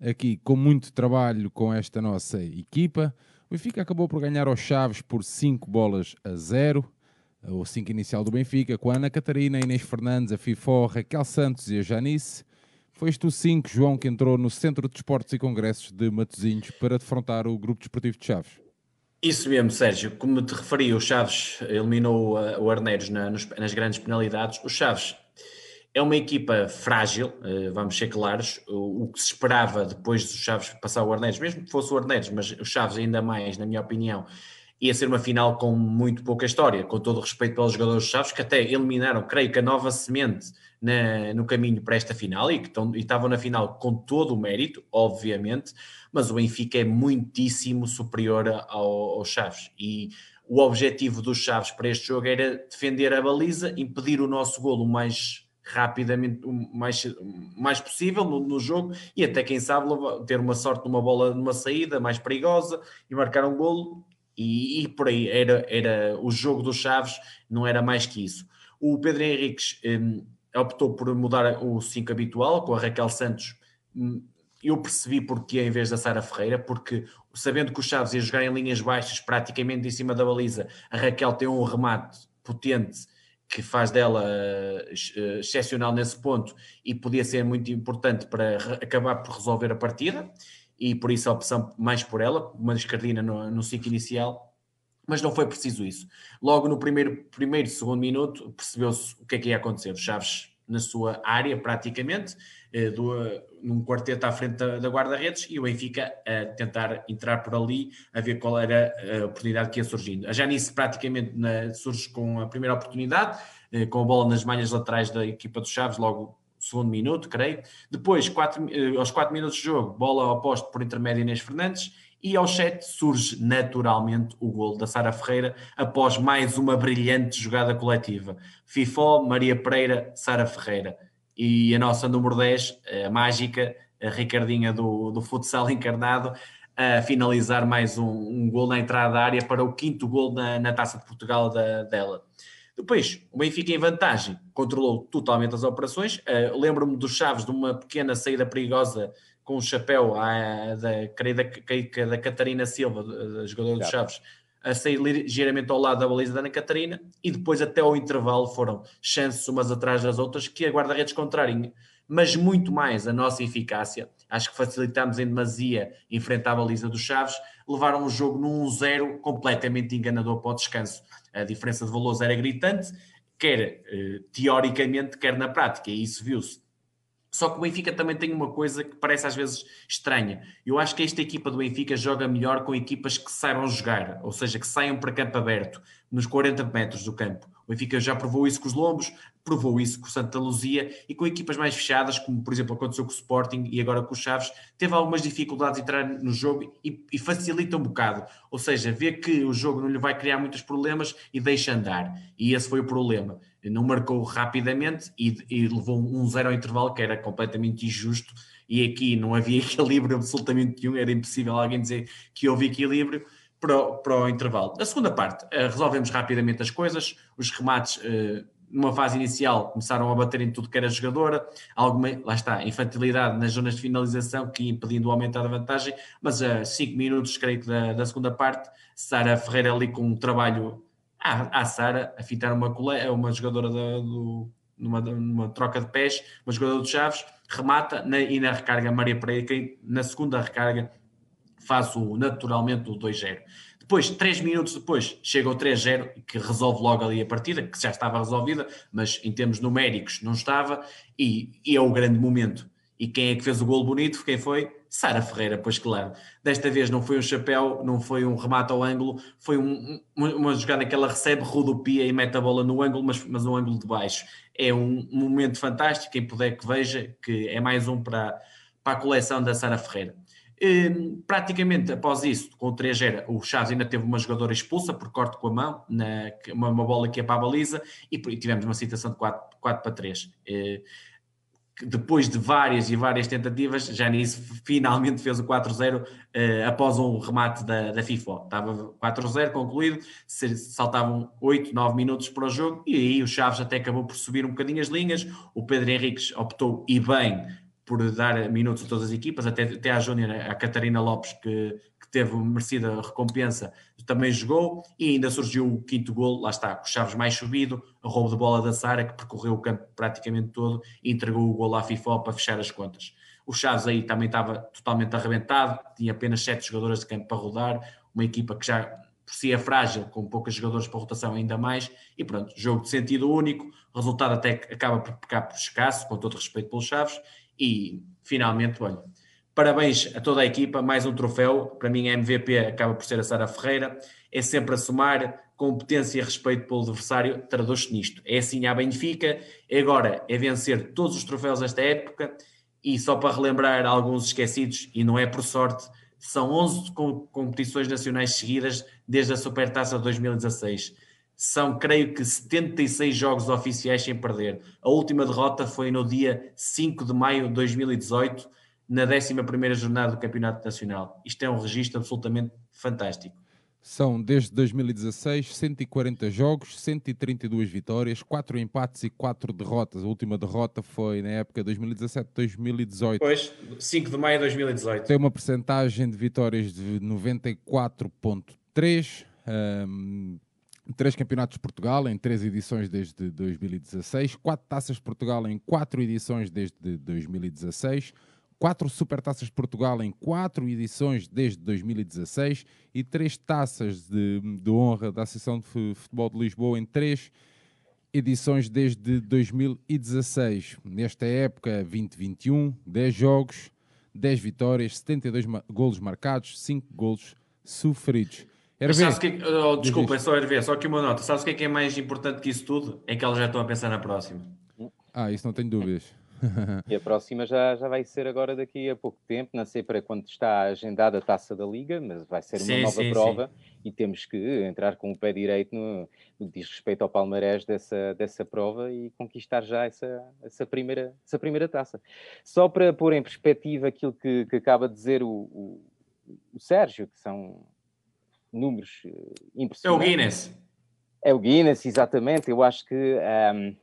aqui com muito trabalho com esta nossa equipa. O Benfica acabou por ganhar aos Chaves por 5 bolas a 0, o 5 inicial do Benfica, com a Ana Catarina, Inês Fernandes, a Fifó, Raquel Santos e a Janice. Foi este o 5, João, que entrou no Centro de Esportes e Congressos de Matosinhos para defrontar o Grupo Desportivo de Chaves. Isso mesmo, Sérgio. Como te referi, o Chaves eliminou o Arneiros na, nas grandes penalidades. O Chaves é uma equipa frágil, eh, vamos ser claros. O, que se esperava depois do Chaves passar o Arneiros, mesmo que fosse o Arneiros, mas o Chaves ainda mais, na minha opinião, ia ser uma final com muito pouca história, com todo o respeito pelos jogadores Chaves, que até eliminaram, creio que a nova semente na, no caminho para esta final e que estão, e estavam na final com todo o mérito, obviamente, mas o Benfica é muitíssimo superior ao, ao Chaves e o objetivo dos Chaves para este jogo era defender a baliza, impedir o nosso golo o mais rapidamente, o mais, mais possível no, no, jogo e até quem sabe ter uma sorte numa bola numa saída mais perigosa e marcar um golo e, e, por aí era, era o jogo dos Chaves, não era mais que isso. O Pedro Henriques um, optou por mudar o 5 habitual com a Raquel Santos. Hum, eu percebi porque em vez da Sara Ferreira, porque sabendo que o Chaves ia jogar em linhas baixas, praticamente em cima da baliza, a Raquel tem um remate potente que faz dela uh, excepcional nesse ponto e podia ser muito importante para acabar por resolver a partida e por isso a opção mais por ela, uma descardina no, no ciclo inicial, mas não foi preciso isso. Logo no primeiro, primeiro segundo minuto percebeu-se o que é que ia acontecer. O Chaves na sua área praticamente, eh, do, num quarteto à frente da, da guarda-redes e o Benfica a tentar entrar por ali a ver qual era a oportunidade que ia surgindo. A Janice praticamente na, surge com a primeira oportunidade, eh, com a bola nas malhas laterais da equipa dos Chaves, logo segundo minuto, creio. Depois, quatro, eh, aos 4 minutos de jogo, bola ao por intermédio Inês Fernandes. E aos 7 surge naturalmente o gol da Sara Ferreira após mais uma brilhante jogada coletiva. Fifó, Maria Pereira, Sara Ferreira. E a nossa número 10, a mágica, a Ricardinha do, do futsal encarnado, a finalizar mais um, um gol na entrada da área para o quinto gol na, na Taça de Portugal da, dela. Depois, o Benfica em vantagem controlou totalmente as operações. Uh, Lembro-me dos Chaves de uma pequena saída perigosa com o chapéu à, da, da, da Catarina Silva, jogadora dos Chaves, a sair ligeiramente ao lado da baliza da Ana Catarina e depois até ao intervalo foram chances umas atrás das outras que a guarda-redes contrário, mas muito mais a nossa eficácia. Acho que facilitámos em demasia enfrentar a baliza dos Chaves, levaram o jogo num 1-0 completamente enganador para o descanso. A diferença de valores era gritante, quer eh, teoricamente, quer na prática, e isso viu-se só que o Benfica também tem uma coisa que parece às vezes estranha. Eu acho que esta equipa do Benfica joga melhor com equipas que saibam jogar, ou seja, que saiam para campo aberto, nos 40 metros do campo. O Benfica já provou isso com os Lombos, provou isso com o Santa Luzia e com equipas mais fechadas, como por exemplo aconteceu com o Sporting e agora com o Chaves, teve algumas dificuldades de entrar no jogo e, e facilita um bocado. Ou seja, vê que o jogo não lhe vai criar muitos problemas e deixa andar. E esse foi o problema não marcou rapidamente e, e levou um zero ao intervalo que era completamente injusto. E aqui não havia equilíbrio absolutamente nenhum, era impossível alguém dizer que houve equilíbrio para o, para o intervalo. A segunda parte, uh, resolvemos rapidamente as coisas, os remates uh, numa fase inicial começaram a bater em tudo que era jogadora, alguma, lá está, infantilidade nas zonas de finalização que impedindo o aumentar a vantagem, mas a 5 minutos, creio que da, da segunda parte, Sara Ferreira ali com um trabalho à, à Sara a fitar uma, uma jogadora do, numa, numa, troca de pés, uma jogadora dos Chaves, remata na, e na recarga Maria Pereira, que na segunda recarga faz o, naturalmente o 2-0. Depois, três minutos depois, chega o 3-0, que resolve logo ali a partida, que já estava resolvida, mas em termos numéricos não estava, e, e é o grande momento. E quem é que fez o gol bonito? Quem foi? Sara Ferreira, pois claro. Desta vez não foi um chapéu, não foi um remate ao ângulo, foi um, uma jogada que ela recebe, rodopia e mete a bola no ângulo, mas, mas no ângulo de baixo. É um, momento fantástico, quem puder que veja, que é mais um para, para a coleção da Sara Ferreira. Hum, praticamente após isso, com o 3 0 o Chaves ainda teve uma jogadora expulsa por corte com a mão, na, uma, uma bola que ia para a baliza, e, e tivemos uma situação de 4, 4 para 3 depois de várias e várias tentativas, nisso finalmente fez o 4-0 uh, eh, após um remate da, da FIFA. Estava 4-0 concluído, saltavam 8, 9 minutos para o jogo e aí o Chaves até acabou por subir um bocadinho as linhas. O Pedro Henriques optou e bem por dar minutos a todas as equipas, até, até à Júnior, a Catarina Lopes, que, que teve merecida recompensa, também jogou e ainda surgiu o quinto gol, lá está, com o Chaves mais subido, o roubo de bola da Sara, que percorreu o campo praticamente todo e entregou o gol à FIFA para fechar as contas. O Chaves aí também estava totalmente arrebentado, tinha apenas sete jogadores de campo para rodar, uma equipa que já por si é frágil, com poucos jogadores para rotação ainda mais, e pronto, jogo de sentido único, resultado até acaba por pecar por escasso, com todo respeito pelos Chaves, e finalmente, olha, parabéns a toda a equipa, mais um troféu, para mim a MVP acaba por ser a Sara Ferreira, é sempre a somar, competência e respeito pelo adversário, traduz-se nisto. É assim a Benfica, agora é vencer todos os troféus desta época, e só para relembrar alguns esquecidos, e não é por sorte, são 11 competições nacionais seguidas desde a Supertaça de 2016 são, creio que, 76 jogos oficiais sem perder. A última derrota foi no dia 5 de maio de 2018, na 11 jornada do Campeonato Nacional. Isto é um registro absolutamente fantástico. São, desde 2016, 140 jogos, 132 vitórias, 4 empates e 4 derrotas. A última derrota foi na época 2017-2018. Pois, 5 de maio de 2018. Tem uma percentagem de vitórias de 94,3%. Um, três campeonatos de Portugal em três edições desde 2016, quatro taças de Portugal em quatro edições desde 2016, quatro supertaças de Portugal em quatro edições desde 2016 e três taças de, de honra da Associação de Futebol de Lisboa em três edições desde 2016. Nesta época, 2021, 10 jogos, 10 vitórias, 72 golos marcados, 5 golos sofridos. Hervé. Que, oh, desculpa, é só Hervé, só que uma nota. Sabes o que é que é mais importante que isso tudo? É que elas já estão a pensar na próxima. Ah, isso não tenho dúvidas. e a próxima já, já vai ser agora daqui a pouco tempo, não sei para quando está agendada a taça da Liga, mas vai ser uma sim, nova sim, prova sim. e temos que entrar com o pé direito no, no que diz respeito ao palmarés dessa, dessa prova e conquistar já essa, essa, primeira, essa primeira taça. Só para pôr em perspectiva aquilo que, que acaba de dizer o, o, o Sérgio, que são números impressionantes. Eh, é o Guinness. É o Guinness, exatamente. Eu acho que um, uh,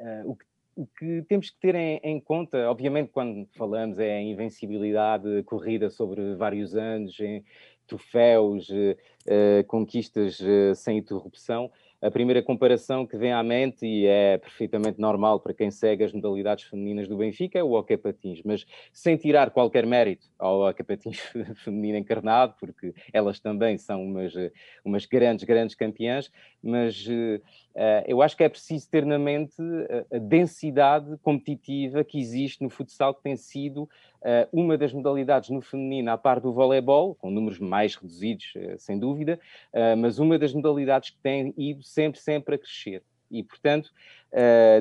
eh, o que o que temos que ter em, em, conta, obviamente, quando falamos é a invencibilidade corrida sobre vários anos, em troféus, eh, eh conquistas eh, sem interrupção, a primeira comparação que vem à mente, e é perfeitamente normal para quem segue as modalidades femininas do Benfica, é o hockey patins, mas sem tirar qualquer mérito ao hockey patins feminino encarnado, porque elas também são umas, umas grandes, grandes campeãs, mas uh, eu acho que é preciso ter na mente a, densidade competitiva que existe no futsal, que tem sido uma das modalidades no feminino, à par do voleibol, com números mais reduzidos, uh, sem dúvida, mas uma das modalidades que tem ido sempre, sempre a crescer. E, portanto,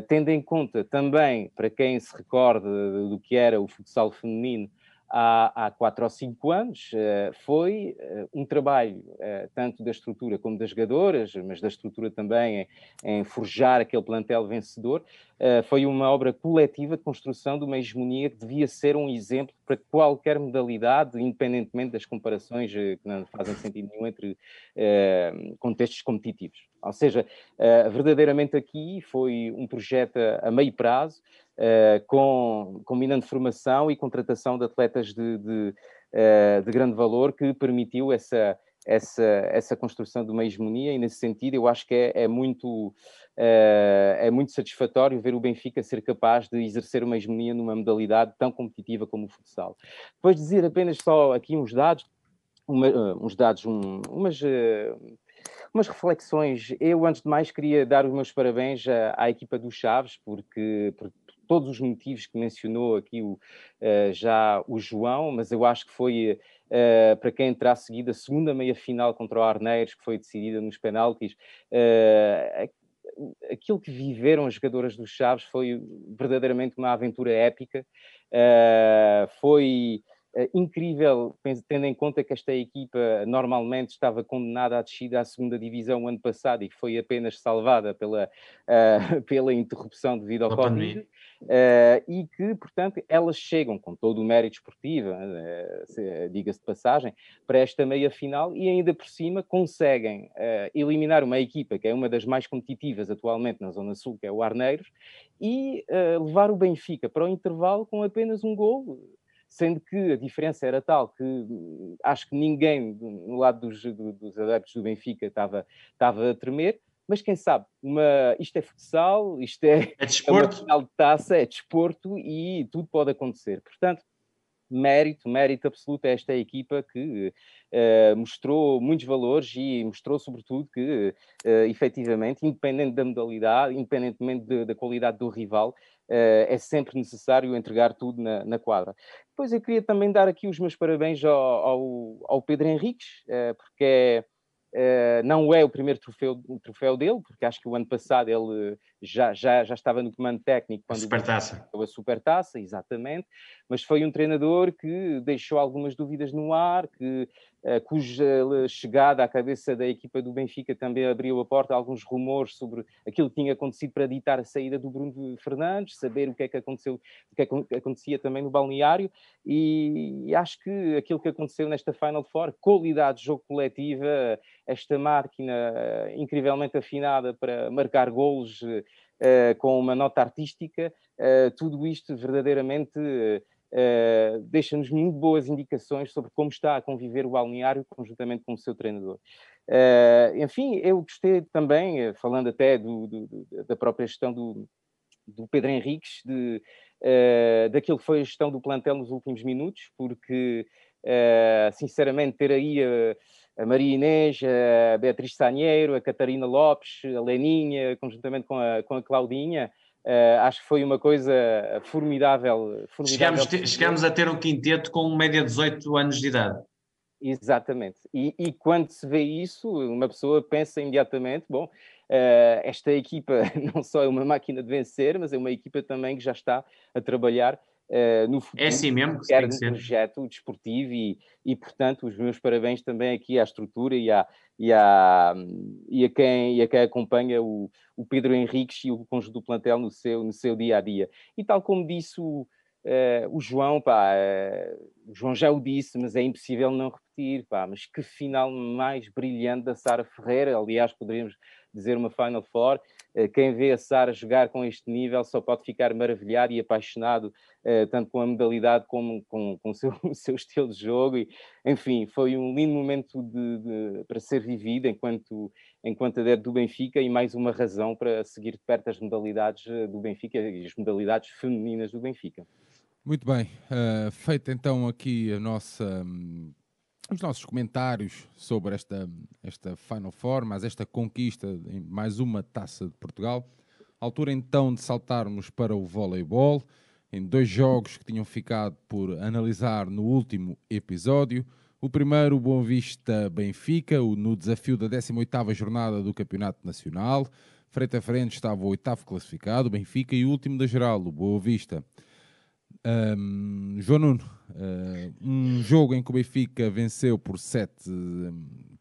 tendo em conta também, para quem se recorda do que era o futsal feminino há, há quatro ou cinco anos, foi um trabalho tanto da estrutura como das jogadoras, mas da estrutura também em forjar aquele plantel vencedor, foi uma obra coletiva de construção de uma hegemonia que devia ser um exemplo para qualquer modalidade, independentemente das comparações que não fazem sentido nenhum entre contextos competitivos. Ou seja, verdadeiramente aqui foi um projeto a, meio prazo, com, combinando formação e contratação de atletas de, de, de grande valor, que permitiu essa, essa, essa construção de uma hegemonia, e nesse sentido eu acho que é, é muito, é muito satisfatório ver o Benfica ser capaz de exercer uma hegemonia numa modalidade tão competitiva como o futsal. Depois dizer apenas só aqui uns dados, uma, uns dados, um, umas umas reflexões. Eu, antes de mais, queria dar os meus parabéns à, à equipa dos Chaves, porque, por todos os motivos que mencionou aqui o, uh, já o João, mas eu acho que foi, uh, para quem a seguir, a segunda meia-final contra o Arneiros, que foi decidida nos penaltis. Uh, aquilo que viveram as jogadoras dos Chaves foi verdadeiramente uma aventura épica. foi uh, incrível, tendo em conta que esta equipa normalmente estava condenada à descida à segunda divisão ano passado e foi apenas salvada pela, uh, pela interrupção devido ao Covid. Uh, e que, portanto, elas chegam com todo o mérito esportivo, uh, diga-se de passagem, para esta meia final e ainda por cima conseguem eliminar uma equipa que é uma das mais competitivas atualmente na Zona Sul, que é o Arneiros, e levar o Benfica para o intervalo com apenas um gol sendo que a diferença era tal que hum, acho que ninguém no lado dos, dos adeptos do Benfica estava, estava a tremer, mas quem sabe, uma, isto é futsal, isto é, é, desporto. é uma final de taça, é desporto e tudo pode acontecer. Portanto, mérito, mérito absoluto a esta equipa que uh, mostrou muitos valores e mostrou sobretudo que, uh, efetivamente, independente da modalidade, independentemente de, da qualidade do rival, é sempre necessário entregar tudo na, na, quadra. Depois eu queria também dar aqui os meus parabéns ao, ao, ao Pedro Henriques, uh, porque é Uh, não é o primeiro troféu, o troféu dele, porque acho que o ano passado ele já, já, já estava no comando técnico. Quando a supertaça. A supertaça, exatamente. Mas foi um treinador que deixou algumas dúvidas no ar, que eh, cuja chegada à cabeça da equipa do Benfica também abriu a porta. A alguns rumores sobre aquilo que tinha acontecido para ditar a saída do Bruno Fernandes, saber o que é que aconteceu, o que é que acontecia também no balneário, e acho que aquilo que aconteceu nesta Final Four, qualidade de jogo coletiva, esta máquina eh, incrivelmente afinada para marcar golos uh, com uma nota artística, uh, tudo isto verdadeiramente uh, deixa-nos muito boas indicações sobre como está a conviver o balneário conjuntamente com o seu treinador. Uh, enfim, eu gostei também, falando até do, do, da própria gestão do, do Pedro Henriques, de, uh, daquilo que foi a gestão do plantel nos últimos minutos, porque, uh, sinceramente, ter aí a, a, Maria Inês, a Beatriz Sanheiro, a Catarina Lopes, a Leninha, conjuntamente com a, com a Claudinha, Uh, acho que foi uma coisa formidável. formidável chegámos, te, chegámos, a ter um quinteto com média de 18 anos de idade. Exatamente. E, e, quando se vê isso, uma pessoa pensa imediatamente: bom, uh, esta equipa não só é uma máquina de vencer, mas é uma equipa também que já está a trabalhar uh, no futuro. É assim mesmo que quer um projeto desportivo e, e, portanto, os meus parabéns também aqui à estrutura e, à, e, à, e, a, quem, e a quem acompanha o, o Pedro Henriques e o conjunto do plantel no seu, no seu dia a dia. E tal como disse o Uh, o João, pá, uh, o João já o disse, mas é impossível não repetir, pá, mas que final mais brilhante da Sara Ferreira, aliás, poderíamos dizer uma Final Four, quem vê a Sara jogar com este nível só pode ficar maravilhado e apaixonado, tanto com a modalidade como com, com o, seu, o seu estilo de jogo, e, enfim, foi um lindo momento de, de, para ser vivido enquanto, enquanto adepto do Benfica e mais uma razão para seguir de perto as modalidades do Benfica e as modalidades femininas do Benfica. Muito bem, uh, feita então aqui a nossa, um, os nossos comentários sobre esta, esta Final Four, mas esta conquista em mais uma taça de Portugal. Altura então de saltarmos para o voleibol, em dois jogos que tinham ficado por analisar no último episódio. O primeiro, o Boa Vista Benfica, no desafio da 18ª jornada do Campeonato Nacional. Frente a frente estava o oitavo classificado, Benfica, e o último da geral, o Boa Vista. Um, João Nuno, uh, um jogo em que o Benfica venceu por, 7,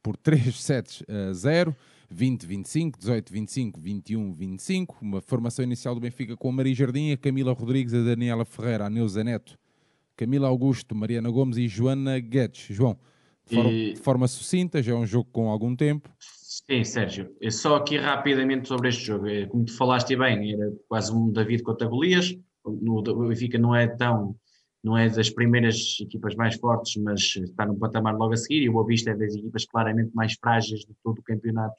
por 3 sets a 0, 20-25, 18-25, 21-25. Uma formação inicial do Benfica com a Maria Jardim, a Camila Rodrigues, a Daniela Ferreira, a Neuza Neto, Camila Augusto, Mariana Gomes e Joana Guedes. João, de forma, e... de forma sucinta, já é um jogo com algum tempo. Sim, Sérgio. Só aqui rapidamente sobre este jogo. É, como tu falaste bem, era quase um David contra Golias no, o Benfica não é tão não é das primeiras equipas mais fortes, mas está no patamar logo a seguir, e o Boa Vista é das equipas claramente mais frágeis de todo o campeonato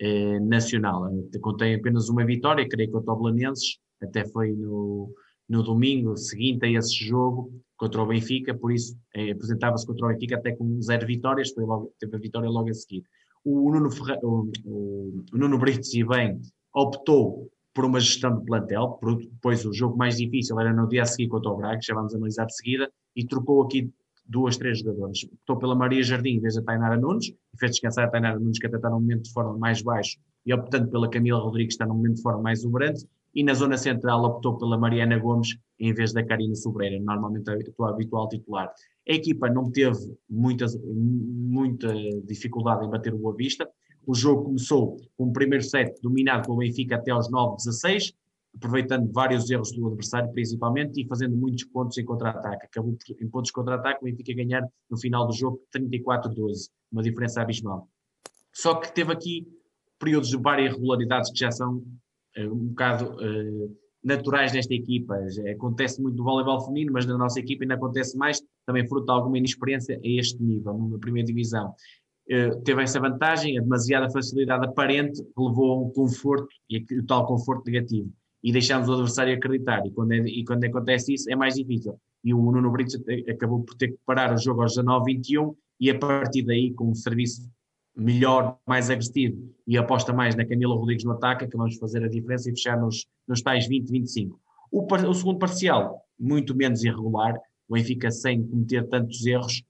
eh, nacional. Contém apenas uma vitória, creio contra o Belenenses, até foi no, no domingo seguinte a esse jogo contra o Benfica, por isso eh, apresentava-se contra o Benfica até com zero vitórias, foi logo, teve a vitória logo a seguir. O Nuno, Ferre... o, o, o Nuno Brites, e bem, optou por uma gestão de plantel, depois o jogo mais difícil era no dia a seguir contra o Braga, que já vamos analisar de seguida, e trocou aqui duas, três jogadores. Optou pela Maria Jardim em vez da Tainara Nunes, e fez descansar a Tainara Nunes, que até está num momento de forma mais baixo, e optando pela Camila Rodrigues, que está num momento de forma mais exuberante, e na zona central optou pela Mariana Gomes em vez da Karina Sobreira, normalmente a tua habitual titular. A equipa não teve muitas, muita dificuldade em bater o Boa Vista, o jogo começou com o primeiro set dominado pelo Benfica até aos 9-16, aproveitando vários erros do adversário, principalmente, e fazendo muitos pontos em contra-ataque. Acabou em pontos contra-ataque, o Benfica ganhar no final do jogo 34-12, uma diferença abismal. Só que teve aqui períodos de várias irregularidades que já são uh, um bocado uh, naturais nesta equipa. Acontece muito no voleibol feminino, mas na nossa equipa ainda acontece mais, também fruto de alguma inexperiência a este nível, na primeira divisão. Eh, teve essa vantagem, a demasiada facilidade aparente levou a um conforto e o tal conforto negativo. E deixámos o adversário acreditar. E quando, é, e quando acontece isso, é mais difícil. E o Nuno Brito acabou por ter que parar o jogo aos 19-21 e a partir daí, com um serviço melhor, mais agressivo e aposta mais na Camila Rodrigues no ataque, que vamos fazer a diferença e fechar nos, nos tais 20-25. O, o segundo parcial, muito menos irregular, o Benfica sem cometer tantos erros,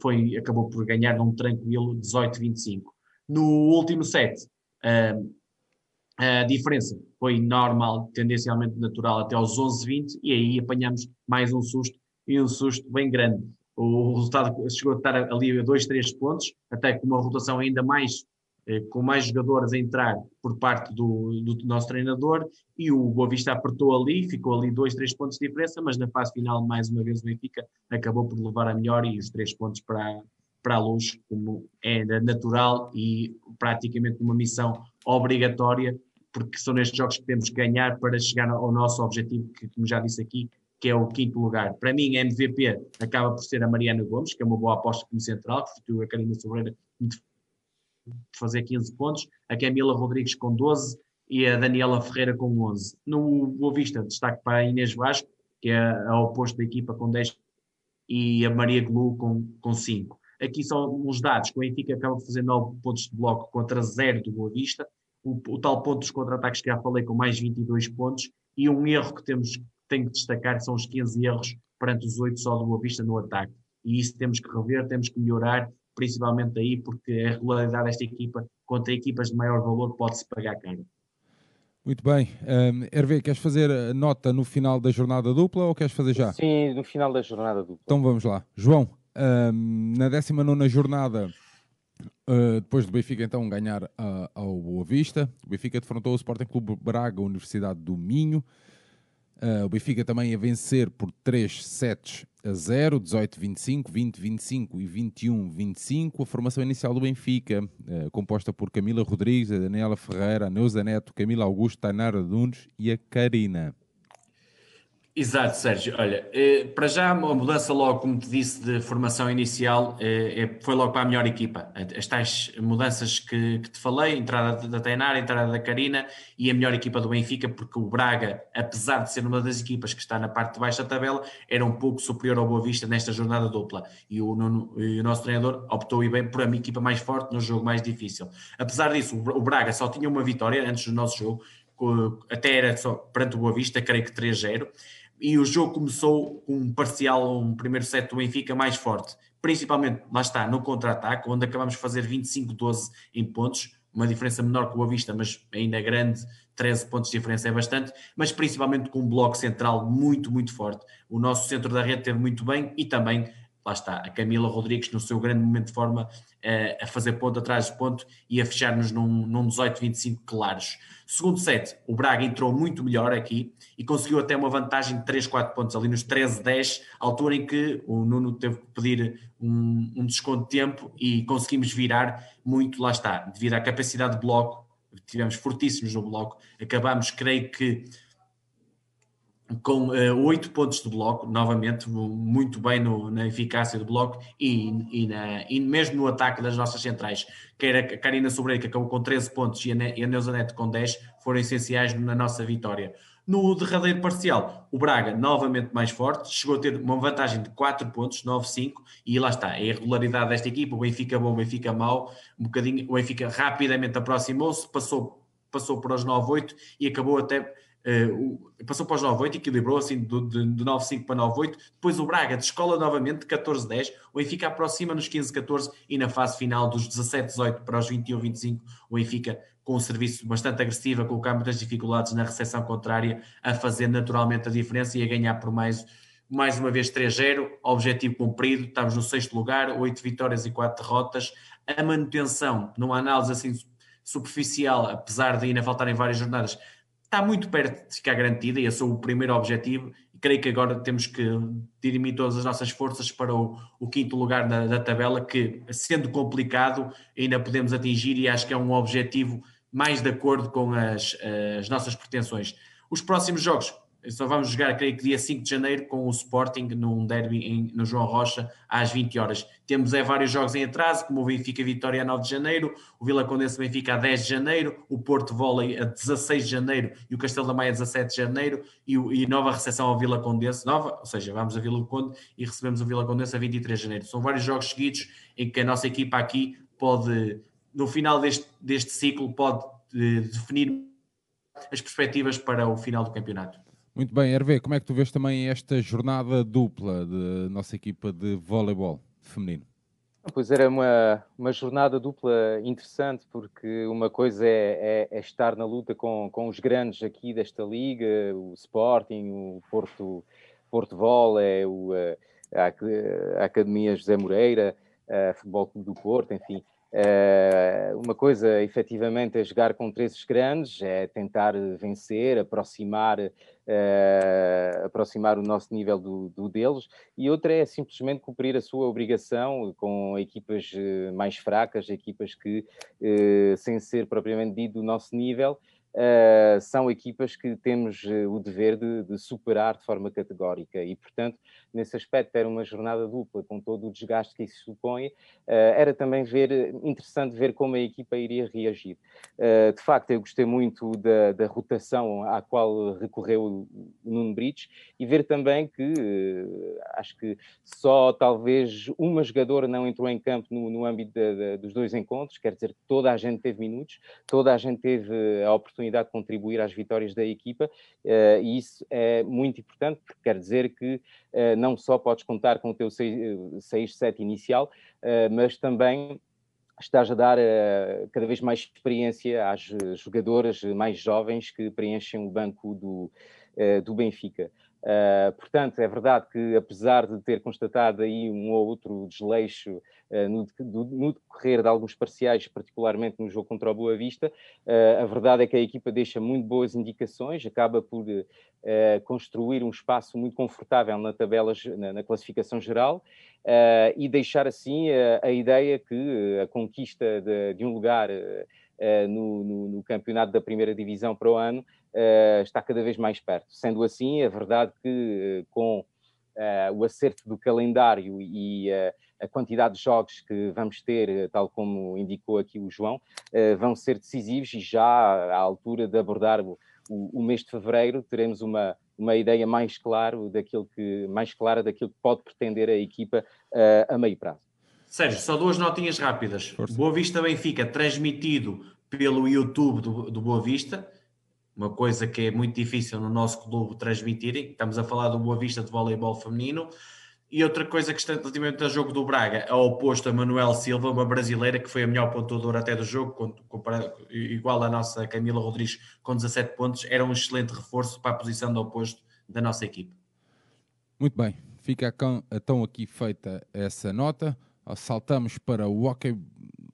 foi, acabou por ganhar num tranquilo 18-25. No último set, a diferença foi normal, tendencialmente natural, até aos 11-20, e aí apanhamos mais um susto, e um susto bem grande. O resultado chegou a estar ali a 2, 3 pontos, até com uma rotação ainda mais com mais jogadores a entrar por parte do, do, nosso treinador e o Boa Vista apertou ali, ficou ali dois, três pontos de diferença, mas na fase final, mais uma vez, o Benfica acabou por levar a melhor e os três pontos para, para a luz, como era natural e praticamente uma missão obrigatória, porque são nestes jogos que temos que ganhar para chegar ao nosso objetivo, que, como já disse aqui, que é o quinto lugar. Para mim, a MVP acaba por ser a Mariana Gomes, que é uma boa aposta como central, que substituiu a Karina Sobreira fazer 15 pontos, a Camila Rodrigues com 12 e a Daniela Ferreira com 11. No Boa Vista, destaque para a Inês Vasco, que é a oposto da equipa com 10 e a Maria Glu com, com 5. Aqui são os dados, que o Benfica acaba de fazer 9 pontos de bloco contra 0 do Boa Vista, o, o tal ponto dos contra-ataques que já falei com mais 22 pontos, e um erro que temos tenho que destacar são os 15 erros perante os 8 só do Boa Vista no ataque. E isso temos que rever, temos que melhorar principalmente aí, porque a regularidade desta equipa contra equipas de maior valor pode-se pagar caro. Muito bem. Um, Hervé, queres fazer a nota no final da jornada dupla ou queres fazer já? Sim, no final da jornada dupla. Então vamos lá. João, um, na 19 jornada, uh, depois do Benfica então ganhar uh, ao Boa Vista, o Benfica defrontou o Sporting Clube Braga, Universidade do Minho. Uh, o Benfica também a vencer por 3 sets a 0, 18-25, 20-25 e 21-25. A formação inicial do Benfica, uh, composta por Camila Rodrigues, a Daniela Ferreira, a Neuza Neto, Camila Augusto, Tainara Dunes e a Karina. Exato, Sérgio. Olha, eh, para já uma mudança logo, como te disse, de formação inicial, eh, foi logo para a melhor equipa. As tais mudanças que, que te falei, entrada da Tainara, entrada da Karina e a melhor equipa do Benfica, porque o Braga, apesar de ser uma das equipas que está na parte de baixo da tabela, era um pouco superior ao Boa Vista nesta jornada dupla. E o, e o nosso treinador optou e bem por a minha equipa mais forte no jogo mais difícil. Apesar disso, o Braga só tinha uma vitória antes do nosso jogo, até era só perante o Boa Vista, creio que 3-0 e o jogo começou com um parcial, um primeiro set do Benfica mais forte, principalmente, lá está, no contra-ataque, onde acabamos de fazer 25-12 em pontos, uma diferença menor que o Vista, mas ainda grande, 13 pontos de diferença é bastante, mas principalmente com um bloco central muito, muito forte. O nosso centro da rede teve muito bem e também, lá está, a Camila Rodrigues no seu grande momento de forma, eh, a fazer ponto atrás de ponto e a fechar-nos num, num 18-25 claros. Segundo set, o Braga entrou muito melhor aqui e conseguiu até uma vantagem de 3, 4 pontos ali nos 13-10, altura em que o Nuno teve que pedir um, um, desconto de tempo e conseguimos virar muito, lá está, devido à capacidade de bloco, tivemos fortíssimos no bloco, acabamos, creio que com uh, oito pontos de bloco, novamente, muito bem no, na eficácia do bloco e, e, na, e, mesmo no ataque das nossas centrais. Quer a Karina Sobreira, que acabou com 13 pontos, e a, e a Neuza Neto com 10, foram essenciais na nossa vitória. No derradeiro parcial, o Braga, novamente mais forte, chegou a ter uma vantagem de 4 pontos, 9-5, e lá está, a irregularidade desta equipa, o Benfica bom, o Benfica mau, um bocadinho, o Benfica rapidamente aproximou-se, passou, passou para os 9-8 e acabou até Uh, passou para os 9-8, equilibrou assim de, de, de 9-5 para 9-8. Depois o Braga descola novamente de 14-10. O Benfica aproxima nos 15-14 e na fase final dos 17-18 para os 21-25, o Benfica com um serviço bastante agressivo, a colocar muitas dificuldades na recepção contrária, a fazer naturalmente a diferença e a ganhar por mais, mais uma vez 3-0. Objetivo cumprido, estamos no sexto lugar, 8 vitórias e 4 derrotas. A manutenção, numa análise assim superficial, apesar de ainda faltarem várias jornadas, está muito perto de ficar garantida e esse é o primeiro objetivo. E creio que agora temos que dirimir todas as nossas forças para o, o quinto lugar da, tabela, que sendo complicado ainda podemos atingir e acho que é um objetivo mais de acordo com as, as nossas pretensões. Os próximos jogos, só vamos jogar, creio que dia 5 de janeiro, com o Sporting num derby em, no João Rocha, às 20 horas. Temos é, vários jogos em atraso, como o Benfica Vitória a 9 de janeiro, o Vila Condense Benfica a 10 de janeiro, o Porto Volley a 16 de janeiro e o Castelo da Maia a 17 de janeiro e, e nova recepção ao Vila Condense, nova, ou seja, vamos a Vila Conde e recebemos o Vila Condense a 23 de janeiro. São vários jogos seguidos em que a nossa equipa aqui pode, no final deste, deste ciclo, pode eh, definir as perspectivas para o final do campeonato. Muito bem, Hervé, como é que tu vês também esta jornada dupla da nossa equipa de voleibol feminino? Pois era uma, uma jornada dupla interessante, porque uma coisa é, é, é, estar na luta com, com os grandes aqui desta liga, o Sporting, o Porto, Porto Volley, o, a, a Academia José Moreira, a Futebol Clube do Porto, enfim. Uh, uma coisa, efetivamente, é jogar com três grandes, é tentar vencer, aproximar, uh, aproximar o nosso nível do, do, deles, e outra é simplesmente cumprir a sua obrigação com equipas eh, mais fracas, equipas que, uh, sem ser propriamente dito do nosso nível, uh, são equipas que temos uh, o dever de, de, superar de forma categórica e, portanto, nesse aspecto era uma jornada dupla com todo o desgaste que isso supõe, uh, era também ver, interessante ver como a equipa iria reagir. de facto, eu gostei muito da, da, rotação à qual recorreu o Nuno Brites e ver também que acho que só talvez uma jogadora não entrou em campo no, no âmbito de, de, dos dois encontros, quer dizer que toda a gente teve minutos, toda a gente teve a oportunidade oportunidade de contribuir às vitórias da equipa, e isso é muito importante, porque quer dizer que não só podes contar com o teu 6-7 inicial, mas também estás a dar uh, cada vez mais experiência às jogadoras mais jovens que preenchem o banco do, uh, do Benfica. Uh, portanto, é verdade que, apesar de ter constatado aí um ou outro desleixo uh, no, do, no, decorrer de alguns parciais, particularmente no jogo contra o Boa Vista, uh, a verdade é que a equipa deixa muito boas indicações, acaba por construir um espaço muito confortável na tabela, na, na classificação geral e deixar assim a ideia que a conquista de, de um lugar no, no, no campeonato da primeira divisão para o ano está cada vez mais perto. Sendo assim, é verdade que uh, com uh, o acerto do calendário e a quantidade de jogos que vamos ter, tal como indicou aqui o João, vão ser decisivos e já à altura de abordar o, o mês de fevereiro teremos uma, uma ideia mais, claro daquilo que, mais clara daquilo que pode pretender a equipa a meio prazo. Sérgio, só duas notinhas rápidas. Força. Boa Vista Benfica, transmitido pelo YouTube do, do Boa Vista uma coisa que é muito difícil no nosso clube transmitirem. Estamos a falar do Boa Vista de voleibol feminino. E outra coisa que está relativamente ao jogo do Braga, é oposto a Manuel Silva, uma brasileira que foi a melhor pontuadora até do jogo, igual à nossa Camila Rodrigues com 17 pontos, era um excelente reforço para a posição do oposto da nossa equipe. Muito bem, fica então aqui feita essa nota. Saltamos para o hockey,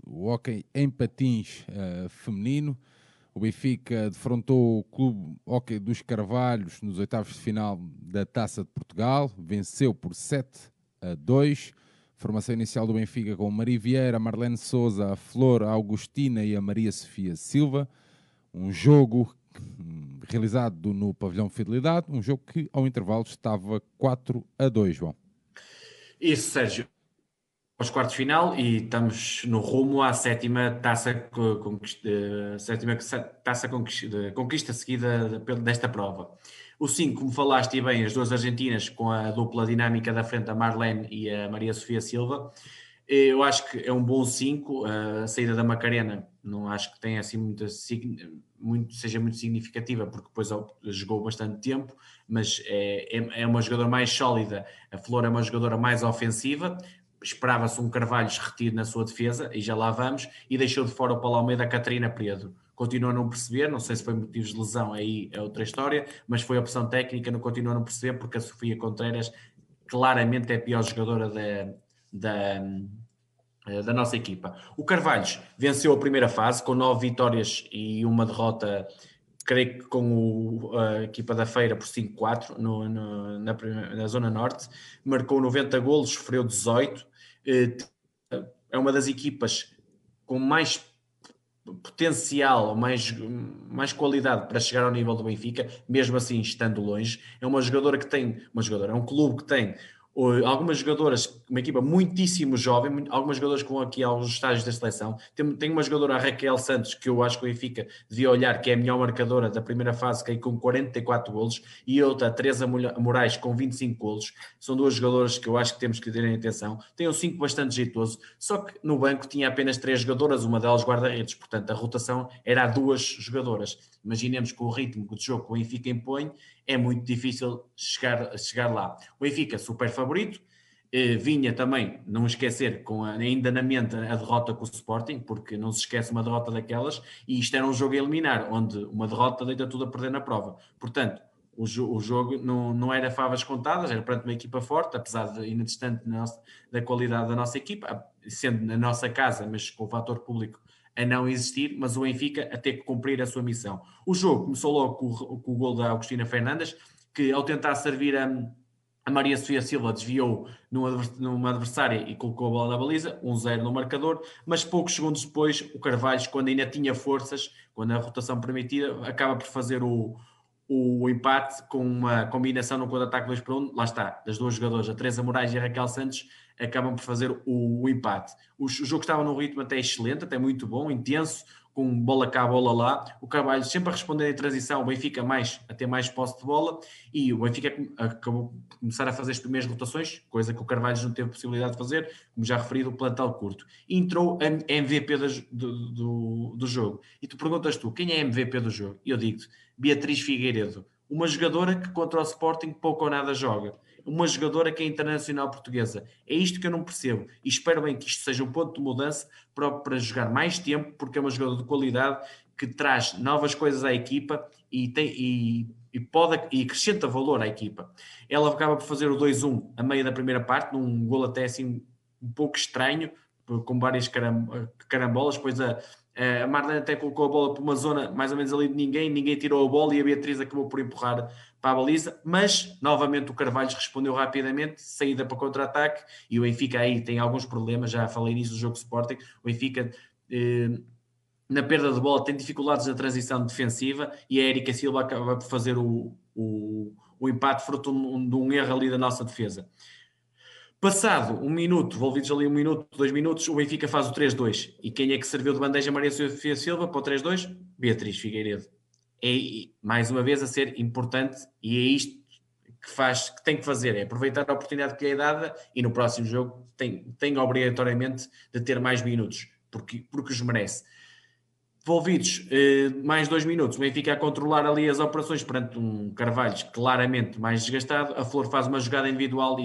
o hockey em patins uh, feminino. O Benfica defrontou o Clube Hockey dos Carvalhos nos oitavos de final da Taça de Portugal, venceu por 7 a 2. Formação inicial do Benfica com Maria Vieira, Marlene Souza, a Flor, a Augustina e a Maria Sofia Silva. Um jogo realizado no pavilhão Fidelidade, um jogo que ao intervalo estava 4 a 2, João. Isso, Sérgio aos quartos de final e estamos no rumo à sétima taça, conquista, sétima taça conquista, conquista seguida desta prova. O 5, como falaste bem, as duas argentinas com a dupla dinâmica da frente, a Marlene e a Maria Sofia Silva. Eu acho que é um bom 5. A saída da Macarena não acho que tenha assim muita, muito, seja muito significativa, porque depois jogou bastante tempo, mas é, é, é uma jogadora mais sólida. A Flor é uma jogadora mais ofensiva esperava-se um Carvalho retido na sua defesa, e já lá vamos, e deixou de fora o Paulo Almeida a Catarina Pedro. Continua a não perceber, não sei se foi motivos de lesão, aí é outra história, mas foi opção técnica, não continua a não perceber, porque a Sofia Contreras claramente é a pior jogadora da, da, da nossa equipa. O Carvalhos venceu a primeira fase com nove vitórias e uma derrota creio que com o, a equipa da Feira por 5-4 no, no, na, na, Zona Norte, marcou 90 golos, sofreu 18, eh, é uma das equipas com mais potencial, mais, mais qualidade para chegar ao nível do Benfica, mesmo assim estando longe. É uma jogadora que tem, uma jogadora, é um clube que tem algumas jogadoras, uma equipa muitíssimo jovem, algumas jogadoras vão aqui aos estágios da seleção. Tem, tem uma jogadora, a Raquel Santos, que eu acho que o Benfica devia olhar, que é a melhor marcadora da primeira fase, que é com 44 golos, e outra, a Teresa Moraes, com 25 golos. São duas jogadoras que eu acho que temos que ter em atenção. Tem um 5 bastante jeitoso, só que no banco tinha apenas três jogadoras, uma delas guarda-redes, portanto a rotação era a duas jogadoras. Imaginemos que o ritmo de jogo que o Benfica impõe é muito difícil chegar, chegar lá. O Benfica, super favorito, eh, vinha também, não esquecer, com a, ainda na mente a derrota com o Sporting, porque não se esquece uma derrota daquelas, e isto era um jogo a eliminar, onde uma derrota deita tudo a perder na prova. Portanto, o, jo o jogo não, não era favas contadas, era perante uma equipa forte, apesar de ainda distante da qualidade da nossa equipa, sendo na nossa casa, mas com o fator público a não existir, mas o Benfica a ter que cumprir a sua missão. O jogo começou logo com, o, com o gol da Agostina Fernandes, que ao tentar servir a, a Maria Sofia Silva desviou numa, adversária e colocou a bola na baliza, 1-0 no marcador, mas poucos segundos depois o Carvalho, quando ainda tinha forças, quando a rotação permitida, acaba por fazer o, o empate com uma combinação no contra-ataque 2 para 1, lá está, das duas jogadoras, a Teresa Moraes e a Raquel Santos, acabam por fazer o, o empate. O, o, jogo estava num ritmo até excelente, até muito bom, intenso, com bola cá, bola lá, o Carvalho sempre a responder em transição, o Benfica mais, a ter mais posse de bola, e o Benfica acabou por começar a fazer as primeiras rotações, coisa que o Carvalho não teve possibilidade de fazer, como já referido, o plantel curto. Entrou a MVP do, do, do, jogo. E tu perguntas tu, quem é MVP do jogo? E eu digo-te, Beatriz Figueiredo, uma jogadora que contra o Sporting pouco ou nada joga uma jogadora que é internacional portuguesa. É isto que eu não percebo e espero bem que isto seja um ponto de mudança para, para jogar mais tempo, porque é uma jogadora de qualidade que traz novas coisas à equipa e, tem, e, e, pode, e acrescenta valor à equipa. Ela acaba por fazer o 2-1 a meio da primeira parte, num gol até assim um pouco estranho, com várias carambolas, depois a, a Marlene até colocou a bola para uma zona mais ou menos ali de ninguém, ninguém tirou a bola e a Beatriz acabou por empurrar para a baliza, mas novamente o Carvalho respondeu rapidamente, saída para contra-ataque e o Benfica aí tem alguns problemas, já falei nisso do jogo Sporting, o Benfica eh, na perda de bola tem dificuldades na transição defensiva e a Erika Silva acaba por fazer o, o, o empate fruto de um erro ali da nossa defesa. Passado um minuto, envolvidos ali um minuto, dois minutos, o Benfica faz o 3-2. E quem é que serviu de bandeja Maria Sofia Silva para o 3-2? Beatriz Figueiredo. É, mais uma vez, a ser importante e é isto que faz, que tem que fazer, é aproveitar a oportunidade que lhe é dada e no próximo jogo tem, tem obrigatoriamente de ter mais minutos, porque, porque os merece. Envolvidos eh, mais dois minutos, o Benfica a controlar ali as operações perante um Carvalho claramente mais desgastado, a Flor faz uma jogada individual e